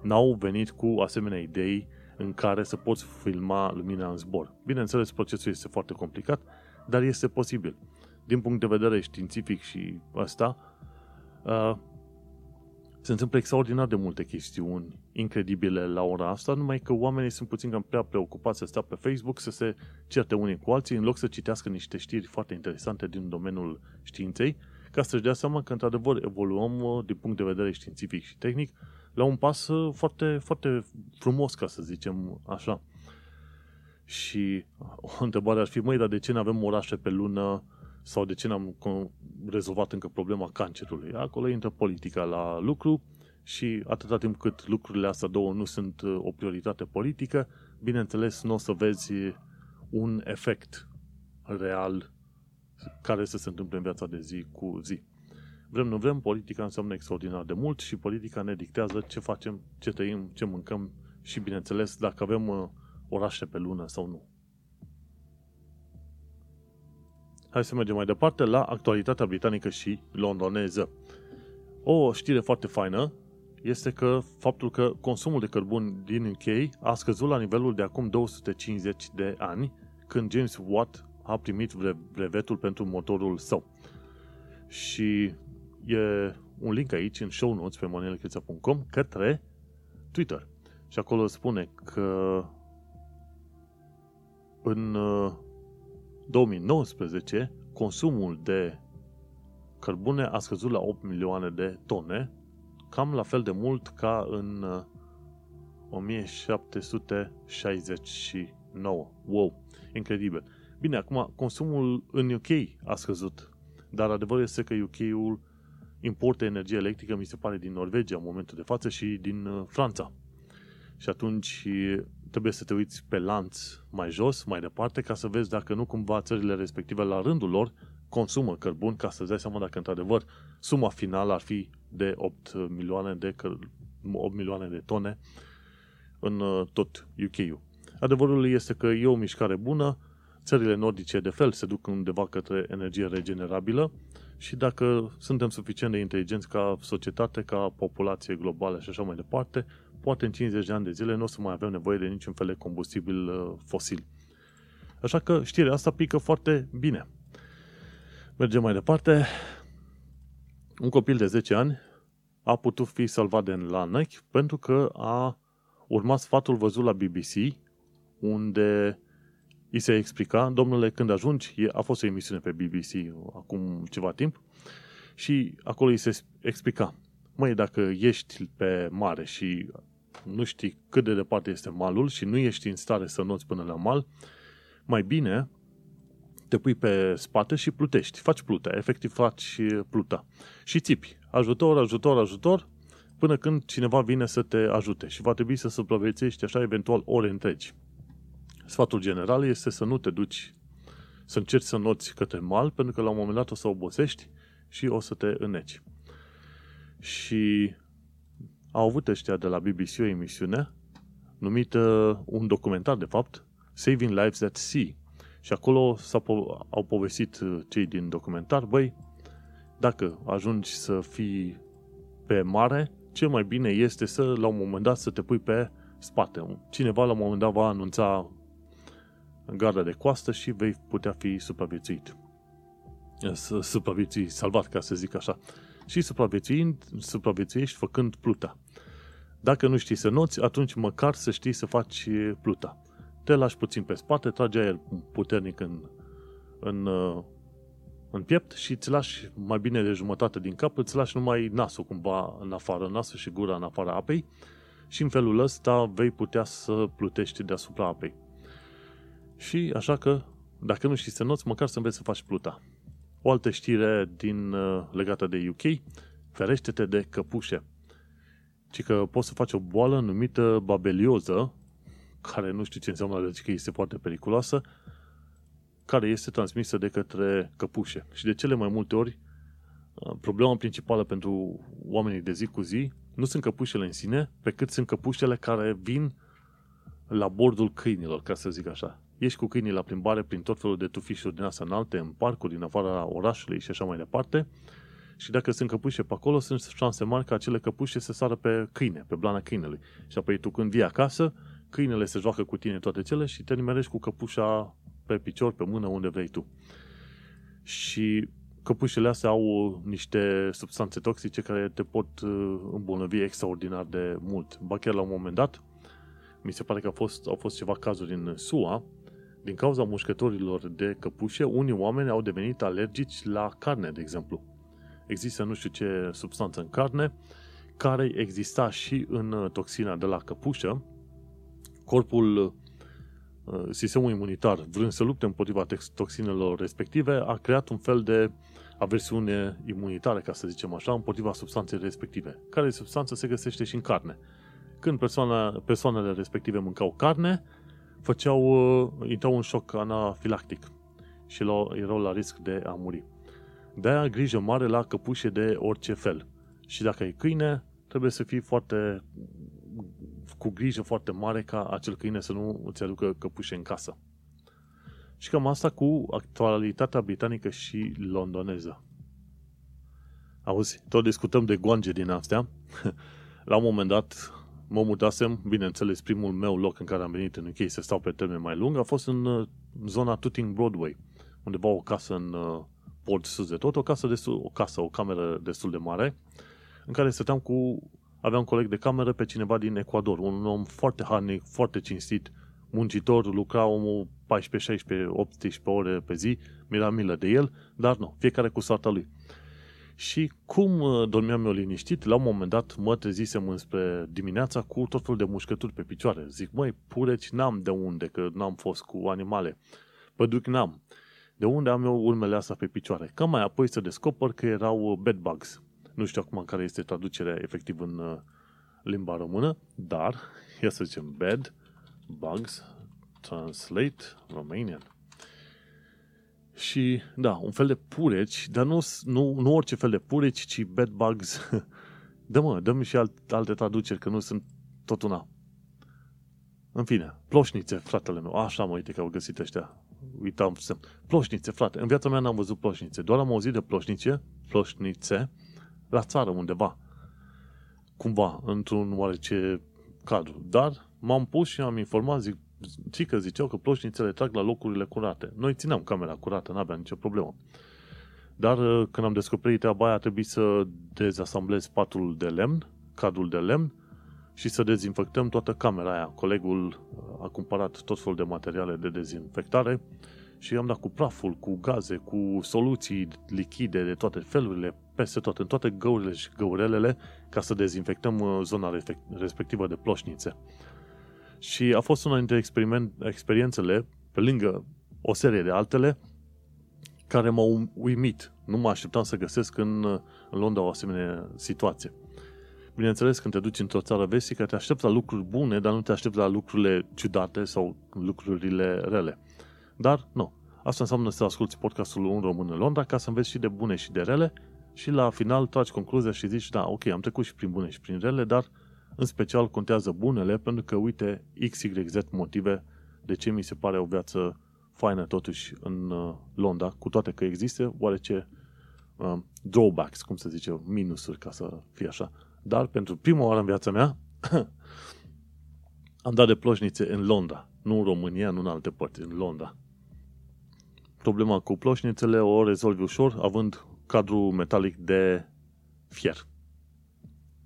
n-au venit cu asemenea idei în care să poți filma lumina în zbor. Bineînțeles, procesul este foarte complicat, dar este posibil. Din punct de vedere științific și ăsta, uh, se întâmplă extraordinar de multe chestiuni incredibile la ora asta, numai că oamenii sunt puțin cam prea preocupați să stea pe Facebook, să se certe unii cu alții, în loc să citească niște știri foarte interesante din domeniul științei, ca să-și dea seama că, într-adevăr, evoluăm uh, din punct de vedere științific și tehnic la un pas uh, foarte, foarte frumos, ca să zicem așa. Și o întrebare ar fi, măi, dar de ce nu avem orașe pe lună sau de ce n-am rezolvat încă problema cancerului? Acolo intră politica la lucru și atâta timp cât lucrurile astea două nu sunt uh, o prioritate politică, bineînțeles nu o să vezi un efect real care să se întâmple în viața de zi cu zi. Vrem, nu vrem, politica înseamnă extraordinar de mult și politica ne dictează ce facem, ce trăim, ce mâncăm și, bineînțeles, dacă avem uh, orașe pe lună sau nu. Hai să mergem mai departe la actualitatea britanică și londoneză. O știre foarte faină este că faptul că consumul de cărbun din UK a scăzut la nivelul de acum 250 de ani, când James Watt a primit brevetul pentru motorul său. Și e un link aici în show notes pe manelcheța.com către Twitter. Și acolo spune că în 2019 consumul de cărbune a scăzut la 8 milioane de tone, cam la fel de mult ca în 1769. Wow, incredibil. Bine, acum consumul în UK a scăzut, dar adevărul este că UK-ul importă energie electrică, mi se pare, din Norvegia în momentul de față și din uh, Franța. Și atunci trebuie să te uiți pe lanț mai jos, mai departe, ca să vezi dacă nu cumva țările respective la rândul lor consumă cărbun, ca să-ți dai seama dacă într-adevăr suma finală ar fi de 8 milioane de, căr- 8 milioane de tone în uh, tot UK-ul. Adevărul este că e o mișcare bună, țările nordice de fel se duc undeva către energie regenerabilă și dacă suntem suficient de inteligenți ca societate, ca populație globală și așa mai departe, poate în 50 de ani de zile nu o să mai avem nevoie de niciun fel de combustibil uh, fosil. Așa că știrea asta pică foarte bine. Mergem mai departe. Un copil de 10 ani a putut fi salvat de la Nike pentru că a urmat sfatul văzut la BBC unde îi se explica, domnule, când ajungi, a fost o emisiune pe BBC acum ceva timp, și acolo îi se explica, măi, dacă ești pe mare și nu știi cât de departe este malul și nu ești în stare să noți până la mal, mai bine te pui pe spate și plutești. Faci pluta, efectiv faci pluta. Și țipi, ajutor, ajutor, ajutor, până când cineva vine să te ajute și va trebui să supraviețuiești așa eventual ore întregi. Sfatul general este să nu te duci, să încerci să noți către mal, pentru că la un moment dat o să obosești și o să te înneci. Și au avut ăștia de la BBC o emisiune numită, un documentar de fapt, Saving Lives at Sea. Și acolo s-au po- au povestit uh, cei din documentar, băi, dacă ajungi să fii pe mare, cel mai bine este să, la un moment dat, să te pui pe spate. Cineva, la un moment dat, va anunța garda de coastă și vei putea fi supraviețuit. Supraviețui, salvat, ca să zic așa. Și supraviețuind, supraviețuiești făcând pluta. Dacă nu știi să noți, atunci măcar să știi să faci pluta. Te lași puțin pe spate, tragi aer puternic în, în, în piept și îți lași mai bine de jumătate din cap, îți lași numai nasul cumva în afară, nasul și gura în afara apei și în felul ăsta vei putea să plutești deasupra apei. Și așa că, dacă nu știi să noți, măcar să înveți să faci pluta. O altă știre din, uh, legată de UK, ferește-te de căpușe. Ci că poți să faci o boală numită babelioză care nu știu ce înseamnă alergie, că este foarte periculoasă, care este transmisă de către căpușe. Și de cele mai multe ori, uh, problema principală pentru oamenii de zi cu zi nu sunt căpușele în sine, pe cât sunt căpușele care vin la bordul câinilor, ca să zic așa. Ești cu câinii la plimbare prin tot felul de tufișuri din astea înalte, în parcuri, din afara orașului și așa mai departe. Și dacă sunt căpușe pe acolo, sunt șanse mari ca acele căpușe să sară pe câine, pe blana câinelui. Și apoi tu când vii acasă, câinele se joacă cu tine toate cele și te nimerești cu căpușa pe picior, pe mână, unde vrei tu. Și căpușele astea au niște substanțe toxice care te pot uh, îmbolnăvi extraordinar de mult. Ba chiar la un moment dat, mi se pare că au fost, au fost ceva cazuri în SUA, din cauza mușcătorilor de căpușe, unii oameni au devenit alergici la carne, de exemplu. Există nu știu ce substanță în carne, care exista și în uh, toxina de la căpușă. Corpul, uh, sistemul imunitar, vrând să lupte împotriva toxinelor respective, a creat un fel de aversiune imunitară, ca să zicem așa, împotriva substanței respective, care substanță se găsește și în carne. Când persoana, persoanele respective mâncau carne, făceau, uh, intrau în șoc anafilactic și erau la risc de a muri. De-aia grijă mare la căpușe de orice fel. Și dacă e câine, trebuie să fii foarte cu grijă foarte mare ca acel câine să nu îți aducă căpușe în casă. Și cam asta cu actualitatea britanică și londoneză. Auzi, tot discutăm de goange din astea. La un moment dat mă mutasem, bineînțeles, primul meu loc în care am venit în UK să stau pe termen mai lung a fost în uh, zona Tooting Broadway, undeva o casă în uh, port sus de tot, o casă, destul, o casă, o cameră destul de mare, în care stăteam cu, aveam un coleg de cameră pe cineva din Ecuador, un om foarte harnic, foarte cinstit, muncitor, lucra omul 14, 16, 18 ore pe zi, mi-era milă de el, dar nu, fiecare cu soarta lui. Și cum uh, dormeam eu liniștit, la un moment dat mă trezisem înspre dimineața cu tot felul de mușcături pe picioare. Zic, măi, pureci n-am de unde, că n-am fost cu animale. Păduc n-am. De unde am eu urmele astea pe picioare? Cam mai apoi să descoper că erau uh, bed bugs. Nu știu acum care este traducerea efectiv în uh, limba română, dar, ia să zicem, bed bugs, translate Romanian. Și, da, un fel de pureci, dar nu, nu, nu orice fel de pureci, ci bed bugs. dă mă, dă și alt, alte traduceri, că nu sunt tot una. În fine, ploșnițe, fratele meu. Așa mă, uite că au găsit ăștia. Uitam să... Ploșnițe, frate. În viața mea n-am văzut ploșnițe. Doar am auzit de ploșnițe, ploșnițe, la țară undeva. Cumva, într-un oarece cadru. Dar m-am pus și am informat, zic, ci că ziceau că ploșnițele trag la locurile curate. Noi țineam camera curată, n-aveam nicio problemă. Dar uh, când am descoperit treaba aia, a trebuit să dezasamblez patul de lemn, cadrul de lemn, și să dezinfectăm toată camera aia. Colegul uh, a cumpărat tot felul de materiale de dezinfectare și am dat cu praful, cu gaze, cu soluții lichide de toate felurile, peste tot, în toate găurile și găurelele, ca să dezinfectăm uh, zona respectivă de ploșnițe. Și a fost una dintre experiment, experiențele, pe lângă o serie de altele, care m-au uimit. Nu mă așteptam să găsesc în, în Londra o asemenea situație. Bineînțeles, când te duci într-o țară vestică, te aștepți la lucruri bune, dar nu te aștepți la lucrurile ciudate sau lucrurile rele. Dar, nu. Asta înseamnă să asculti podcastul Un Român în Londra ca să înveți și de bune și de rele și la final tragi concluzia și zici, da, ok, am trecut și prin bune și prin rele, dar în special contează bunele, pentru că, uite, XYZ motive de ce mi se pare o viață faină totuși în uh, Londra, cu toate că există oarece uh, drawbacks, cum se zice, minusuri, ca să fie așa. Dar pentru prima oară în viața mea am dat de ploșnițe în Londra, nu în România, nu în alte părți, în Londra. Problema cu ploșnițele o rezolvi ușor, având cadru metalic de fier.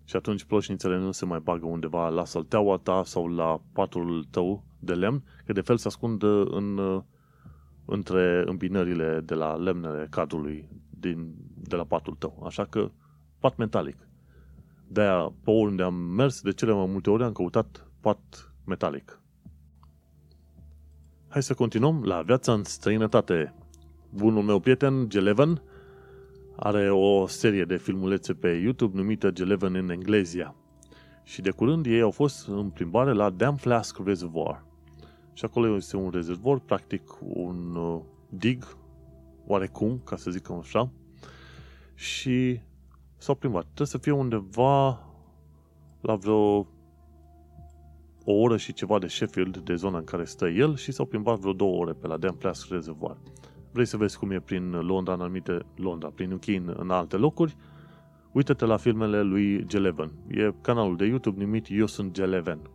Și atunci ploșnițele nu se mai bagă undeva la salteaua ta sau la patul tău de lemn, că de fel se ascund în, între îmbinările de la lemnele cadrului din, de la patul tău. Așa că pat metalic. De-aia, pe oriunde am mers, de cele mai multe ori am căutat pat metalic. Hai să continuăm la viața în străinătate. Bunul meu prieten, Geleven, are o serie de filmulețe pe YouTube numită Geleven în Englezia. Și de curând ei au fost în plimbare la Dam Flask Reservoir. Și acolo este un rezervor, practic un uh, dig, oarecum, ca să zic așa. Și s-au plimbat. Trebuie să fie undeva la vreo o oră și ceva de Sheffield, de zona în care stă el, și s-au plimbat vreo două ore pe la Dam Flask Reservoir. Vrei să vezi cum e prin Londra, în anumite Londra, prin UK, în, în alte locuri, Uită-te la filmele lui Geleven. E canalul de YouTube numit Eu sunt Geleven.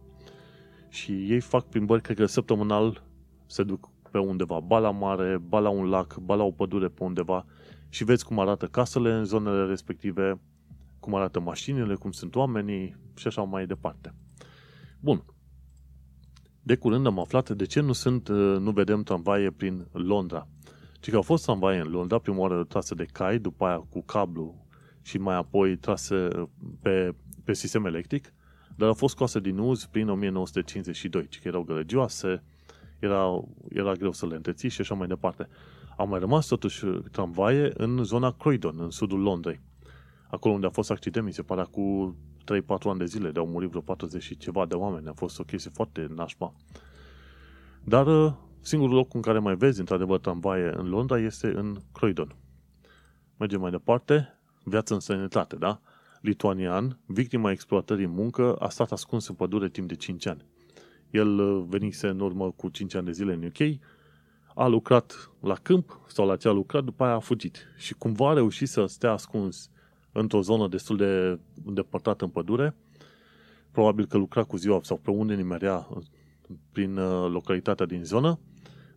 Și ei fac plimbări, cred că săptămânal se duc pe undeva, ba la mare, ba la un lac, ba la o pădure pe undeva și vezi cum arată casele în zonele respective, cum arată mașinile, cum sunt oamenii și așa mai departe. Bun. De curând am aflat de ce nu sunt, nu vedem tramvaie prin Londra. Ci că au fost tramvaie în Londra, prima oară trase de cai, după aia cu cablu și mai apoi trase pe, pe sistem electric, dar au fost scoase din uz prin 1952, că erau gălăgioase, era, era greu să le întreții și așa mai departe. Au mai rămas totuși tramvaie în zona Croydon, în sudul Londrei. Acolo unde a fost accident, mi se pare, cu 3-4 ani de zile, de au murit vreo 40 și ceva de oameni. A fost o chestie foarte nașpa. Dar singurul loc în care mai vezi, într-adevăr, tramvaie în Londra este în Croydon. Mergem mai departe viață în sănătate, da? Lituanian, victima exploatării în muncă, a stat ascuns în pădure timp de 5 ani. El uh, venise în urmă cu 5 ani de zile în UK, a lucrat la câmp sau la ce a lucrat, după aia a fugit. Și cumva a reușit să stea ascuns într-o zonă destul de îndepărtată în pădure, probabil că lucra cu ziua sau pe unde nimerea prin uh, localitatea din zonă,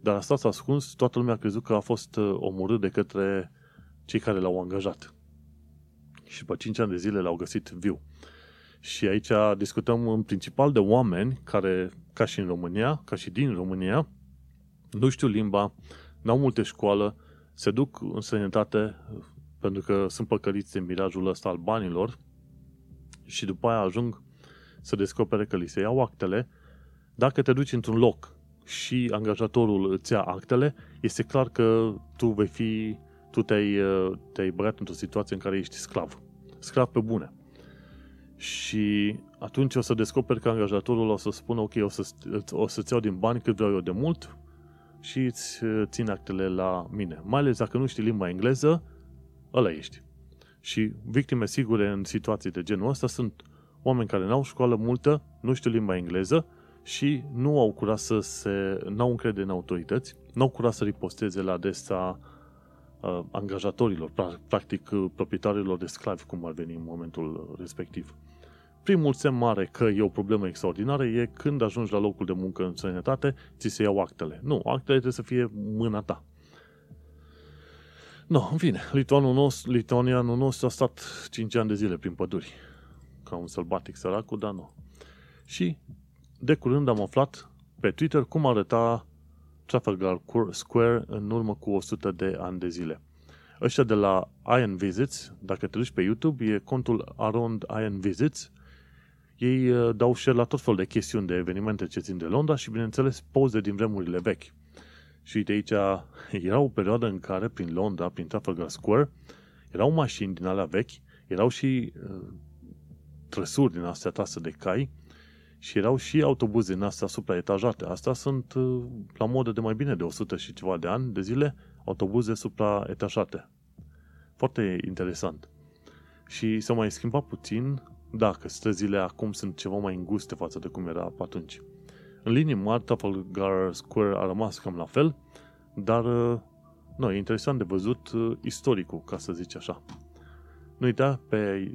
dar a stat ascuns, toată lumea a crezut că a fost uh, omorât de către cei care l-au angajat și pe 5 ani de zile l-au găsit viu. Și aici discutăm în principal de oameni care, ca și în România, ca și din România, nu știu limba, n-au multe școală, se duc în sănătate pentru că sunt păcăliți de mirajul ăsta al banilor și după aia ajung să descopere că li se iau actele. Dacă te duci într-un loc și angajatorul îți ia actele, este clar că tu vei fi tu te-ai, uh, te-ai băgat într-o situație în care ești sclav. Sclav pe bune. Și atunci o să descoperi că angajatorul o să spună ok, o, să, o să-ți iau din bani cât vreau eu de mult și îți uh, țin actele la mine. Mai ales dacă nu știi limba engleză, ăla ești. Și victime sigure în situații de genul ăsta sunt oameni care n-au școală multă, nu știu limba engleză și nu au curat să se... n-au încredere în autorități, n-au curat să riposteze la adresa uh, angajatorilor, practic uh, proprietarilor de sclavi, cum ar veni în momentul respectiv. Primul semn mare că e o problemă extraordinară e când ajungi la locul de muncă în sănătate, ți se iau actele. Nu, actele trebuie să fie mâna ta. No, în fine, lituanul nostru, lituanianul nostru a stat 5 ani de zile prin păduri. Ca un sălbatic săracul, dar nu. Și de curând am aflat pe Twitter cum arăta Trafalgar Square în urmă cu 100 de ani de zile. Ăștia de la Iron Visits, dacă te duci pe YouTube, e contul Around Iron Visits, ei uh, dau share la tot felul de chestiuni de evenimente ce țin de Londra și, bineînțeles, poze din vremurile vechi. Și uite aici, era o perioadă în care, prin Londra, prin Trafalgar Square, erau mașini din alea vechi, erau și uh, trăsuri din astea trase de cai, și erau și autobuze din astea supraetajate. Astea sunt uh, la modă de mai bine de 100 și ceva de ani de zile, autobuze supraetajate. Foarte interesant. Și s-a mai schimbat puțin, dacă străzile acum sunt ceva mai înguste față de cum era pe atunci. În linii mari, Trafalgar Square a rămas cam la fel, dar uh, nu, e interesant de văzut uh, istoricul, ca să zici așa. Nu uita, pe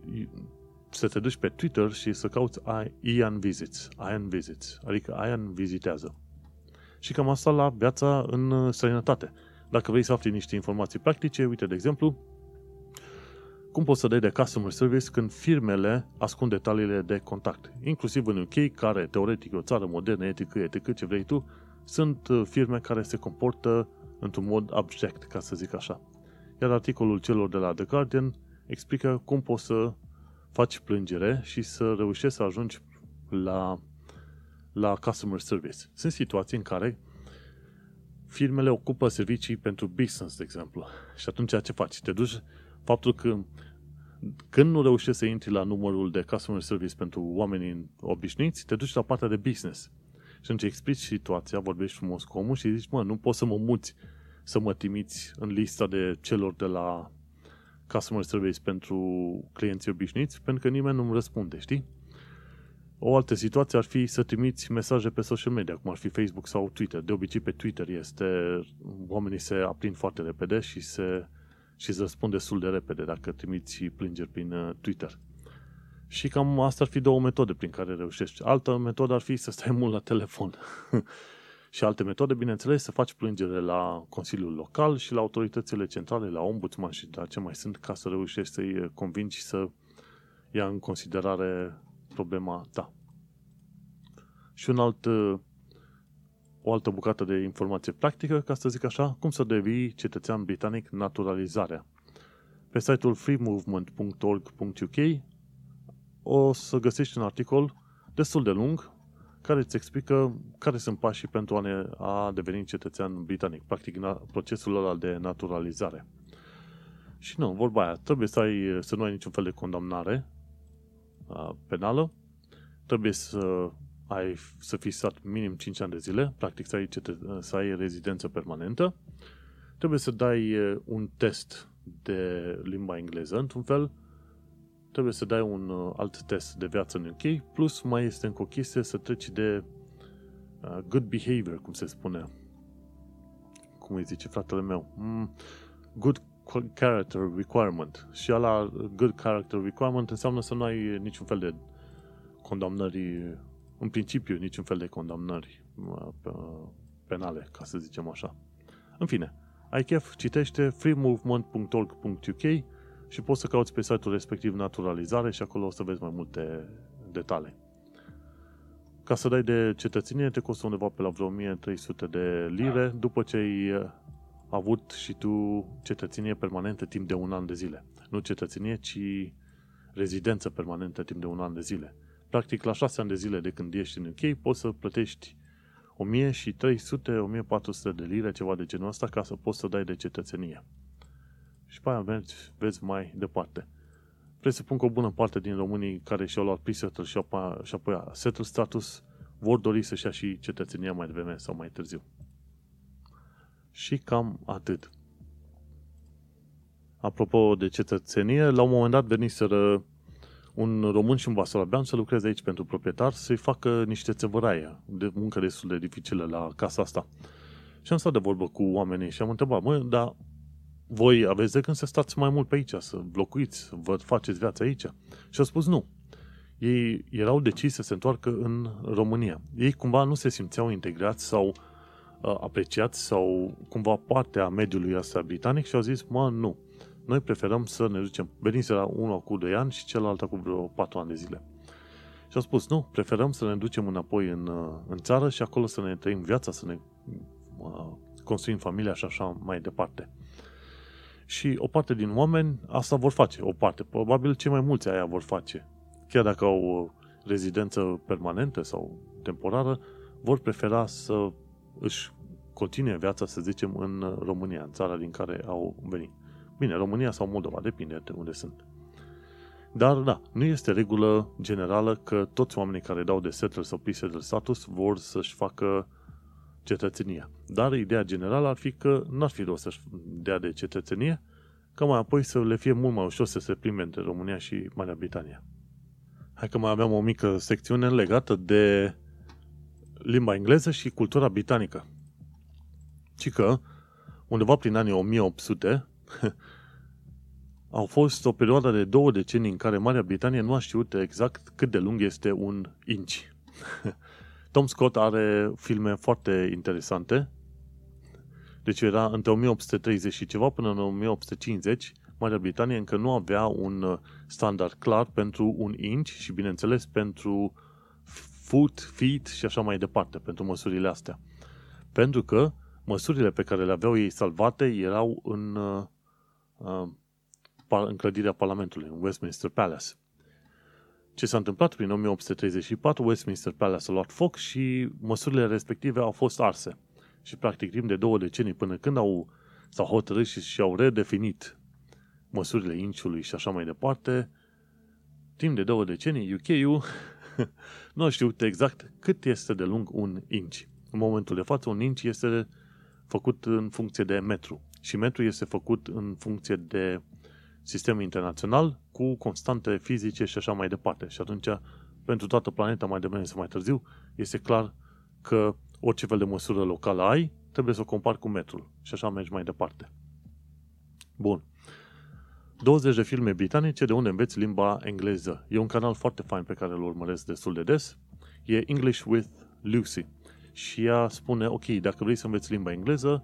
să te duci pe Twitter și să cauți Ian Visits, Ian Visits, adică Ian vizitează. Și cam asta la viața în uh, străinătate. Dacă vrei să afli niște informații practice, uite, de exemplu, cum poți să dai de customer service când firmele ascund detaliile de contact. Inclusiv în UK, care teoretic e o țară modernă, etică, etică, ce vrei tu, sunt uh, firme care se comportă într-un mod abject, ca să zic așa. Iar articolul celor de la The Guardian explică cum poți să faci plângere și să reușești să ajungi la, la customer service. Sunt situații în care firmele ocupă servicii pentru business, de exemplu. Și atunci ce faci? Te duci, faptul că când nu reușești să intri la numărul de customer service pentru oamenii obișnuiți, te duci la partea de business. Și atunci explici situația, vorbești frumos cu omul și zici, mă, nu poți să mă muți să mă trimiți în lista de celor de la customer service pentru clienții obișnuiți, pentru că nimeni nu-mi răspunde, știi? O altă situație ar fi să trimiți mesaje pe social media, cum ar fi Facebook sau Twitter. De obicei pe Twitter este, oamenii se aprind foarte repede și se și îți răspund destul de repede dacă trimiți plângeri prin uh, Twitter. Și cam asta ar fi două metode prin care reușești. Altă metodă ar fi să stai mult la telefon. și alte metode, bineînțeles, să faci plângere la Consiliul Local și la autoritățile centrale, la ombudsman și la ce mai sunt, ca să reușești să-i convingi să ia în considerare problema ta. Și un alt, uh, o altă bucată de informație practică, ca să zic așa, cum să devii cetățean britanic naturalizarea. Pe site-ul freemovement.org.uk o să găsești un articol destul de lung care îți explică care sunt pașii pentru a, ne, a deveni cetățean britanic, practic procesul ăla de naturalizare. Și nu, vorba aia, trebuie să, ai, să nu ai niciun fel de condamnare penală, trebuie să ai, să fii stat minim 5 ani de zile, practic să ai, cetă, să ai rezidență permanentă, trebuie să dai un test de limba engleză, într-un fel, trebuie să dai un uh, alt test de viață în UK, plus mai este încă o chestie să treci de uh, good behavior, cum se spune. Cum îi zice fratele meu? Mm, good character requirement. Și ala good character requirement înseamnă să nu ai niciun fel de condamnări, în principiu niciun fel de condamnări uh, penale, ca să zicem așa. În fine, ai chef, citește freemovement.org.uk și poți să cauți pe site-ul respectiv naturalizare și acolo o să vezi mai multe detalii. Ca să dai de cetățenie te costă undeva pe la vreo 1300 de lire după ce ai avut și tu cetățenie permanentă timp de un an de zile. Nu cetățenie, ci rezidență permanentă timp de un an de zile. Practic, la 6 ani de zile de când ești în UK, poți să plătești 1300-1400 de lire, ceva de genul ăsta, ca să poți să dai de cetățenie și pe aia mergi, vezi mai departe. Presupun că o bună parte din românii care și-au luat pre-settle și, apoi, și apoi settle status vor dori să-și ia și cetățenia mai devreme sau mai târziu. Și cam atât. Apropo de cetățenie, la un moment dat veniseră un român și un basarabean să lucreze aici pentru proprietar, să-i facă niște țevăraie de muncă destul de dificilă la casa asta. Și am stat de vorbă cu oamenii și am întrebat, mă, dar voi aveți de când să stați mai mult pe aici, să locuiți, să vă faceți viața aici? Și a spus nu. Ei erau decis să se întoarcă în România. Ei cumva nu se simțeau integrați sau uh, apreciați sau cumva parte a mediului ăsta britanic și au zis, mă, nu. Noi preferăm să ne ducem. Veniseră unul cu 2 ani și celălalt cu vreo 4 ani de zile. Și au spus, nu, preferăm să ne ducem înapoi în, uh, în țară și acolo să ne trăim viața, să ne uh, construim familia și așa mai departe. Și o parte din oameni asta vor face, o parte. Probabil cei mai mulți aia vor face. Chiar dacă au o rezidență permanentă sau temporară, vor prefera să își continue viața, să zicem, în România, în țara din care au venit. Bine, România sau Moldova, depinde de unde sunt. Dar, da, nu este regulă generală că toți oamenii care dau de settle sau pre status vor să-și facă cetățenia. Dar ideea generală ar fi că n-ar fi rost să-și dea de cetățenie, ca mai apoi să le fie mult mai ușor să se prime între România și Marea Britanie. Hai că mai aveam o mică secțiune legată de limba engleză și cultura britanică. Ci că, undeva prin anii 1800, au fost o perioadă de două decenii în care Marea Britanie nu a știut exact cât de lung este un inch. Tom Scott are filme foarte interesante. Deci era între 1830 și ceva până în 1850, Marea Britanie încă nu avea un uh, standard clar pentru un inch și, bineînțeles, pentru foot, feet și așa mai departe, pentru măsurile astea. Pentru că măsurile pe care le aveau ei salvate erau în, uh, uh în clădirea Parlamentului, în Westminster Palace. Ce s-a întâmplat prin 1834, Westminster Palace a luat foc și măsurile respective au fost arse. Și practic timp de două decenii până când au, s-au hotărât și, și au redefinit măsurile inciului și așa mai departe, timp de două decenii, UK-ul nu a știut exact cât este de lung un inci. În momentul de față, un inci este făcut în funcție de metru și metru este făcut în funcție de sistem internațional cu constante fizice și așa mai departe. Și atunci, pentru toată planeta, mai devreme sau mai târziu, este clar că orice fel de măsură locală ai, trebuie să o compari cu metrul. Și așa mergi mai departe. Bun. 20 de filme britanice de unde înveți limba engleză. E un canal foarte fain pe care îl urmăresc destul de des. E English with Lucy. Și ea spune, ok, dacă vrei să înveți limba engleză,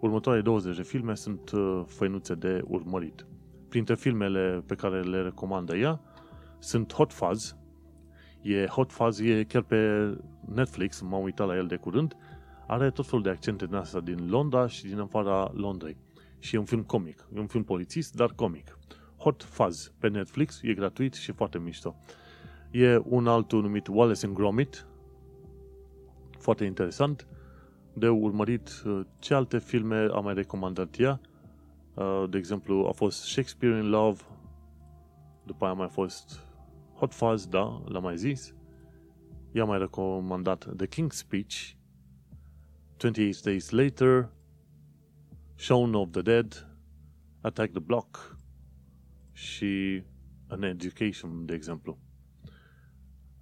următoarele 20 de filme sunt uh, făinuțe de urmărit. Printre filmele pe care le recomandă ea sunt Hot Fuzz. E Hot Fuzz, e chiar pe Netflix, m-am uitat la el de curând. Are tot felul de accente din asta din Londra și din afara Londrei. Și e un film comic. E un film polițist, dar comic. Hot Fuzz pe Netflix, e gratuit și foarte mișto. E un altul numit Wallace and Gromit, foarte interesant de urmărit uh, ce alte filme a mai recomandat ea. Uh, de exemplu, a fost Shakespeare in Love, după aia a mai fost Hot Fuzz, da, l-am mai zis. I-a mai recomandat The King's Speech, 28 Days Later, Shaun of the Dead, Attack the Block și An Education, de exemplu.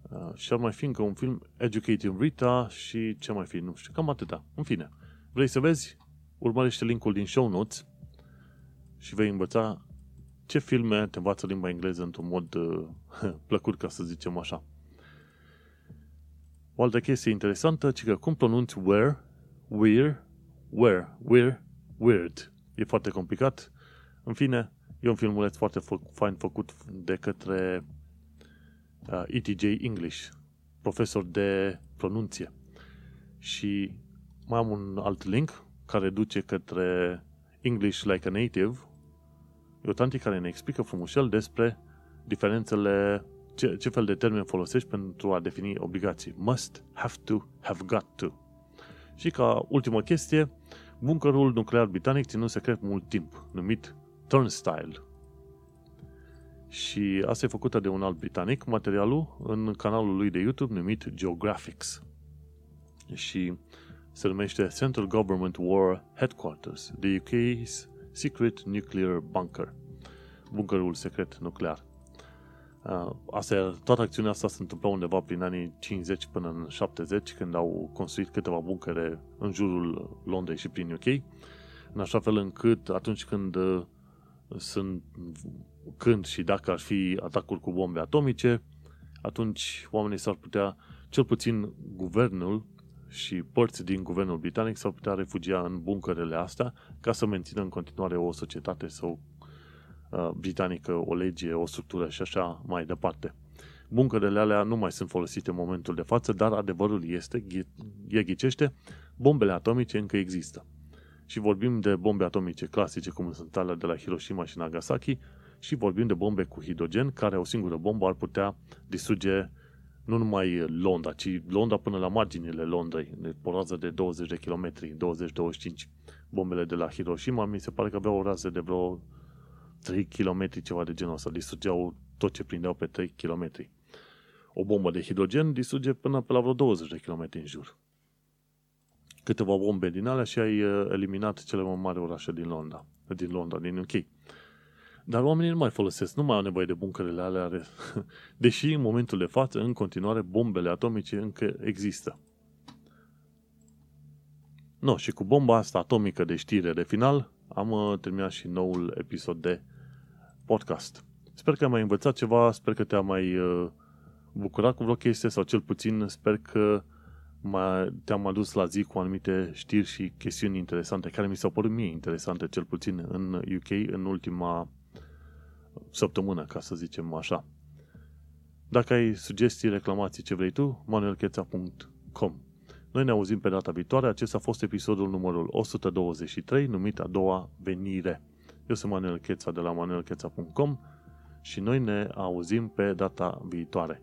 Uh, și ar mai fi încă un film, Educating Rita și ce mai fi, nu știu, cam atâta. În fine, vrei să vezi? Urmărește linkul din show notes și vei învăța ce filme te învață limba engleză într-un mod uh, plăcut, ca să zicem așa. O altă chestie interesantă, ci că cum pronunți where, where, where, where, weird. E foarte complicat. În fine, e un filmuleț foarte fă- fain făcut de către uh, ETJ English, profesor de pronunție. Și mai am un alt link care duce către English Like a Native. E o tanti care ne explică frumușel despre diferențele, ce, ce fel de termen folosești pentru a defini obligații. Must, have to, have got to. Și ca ultimă chestie, buncărul nuclear britanic ținut secret mult timp, numit Turnstile. Și asta e făcută de un alt britanic, materialul, în canalul lui de YouTube numit Geographics. Și se numește Central Government War Headquarters, the UK's Secret Nuclear Bunker, buncărul secret nuclear. Uh, asta, toată acțiunea asta se întâmpla undeva prin anii 50 până în 70, când au construit câteva buncere în jurul Londrei și prin UK, în așa fel încât atunci când uh, sunt când și dacă ar fi atacuri cu bombe atomice, atunci oamenii s-ar putea, cel puțin guvernul și părți din guvernul britanic s-ar putea refugia în buncărele astea ca să mențină în continuare o societate sau uh, britanică, o lege, o structură și așa mai departe. Buncărele alea nu mai sunt folosite în momentul de față, dar adevărul este, e ghicește, bombele atomice încă există. Și vorbim de bombe atomice clasice, cum sunt alea de la Hiroshima și Nagasaki, și vorbim de bombe cu hidrogen, care o singură bombă ar putea distruge nu numai Londra, ci Londra până la marginile Londrei, pe o rază de 20 de kilometri, 20-25. Bombele de la Hiroshima mi se pare că aveau o rază de vreo 3 km, ceva de genul ăsta. Distrugeau tot ce prindeau pe 3 km. O bombă de hidrogen distruge până pe la vreo 20 de km în jur. Câteva bombe din alea și ai uh, eliminat cele mai mari orașe din Londra, din Londra, din UK. Dar oamenii nu mai folosesc, nu mai au nevoie de buncărele alea, deși în momentul de față, în continuare, bombele atomice încă există. No, și cu bomba asta atomică de știre de final, am uh, terminat și noul episod de podcast. Sper că am mai învățat ceva, sper că te-a mai uh, bucurat cu vreo chestie sau cel puțin sper că te-am adus la zi cu anumite știri și chestiuni interesante, care mi s-au părut mie interesante, cel puțin în UK, în ultima săptămână, ca să zicem așa. Dacă ai sugestii, reclamații, ce vrei tu, manuelcheța.com Noi ne auzim pe data viitoare. Acesta a fost episodul numărul 123, numit a doua venire. Eu sunt Manuel Cheța de la manuelcheța.com și noi ne auzim pe data viitoare.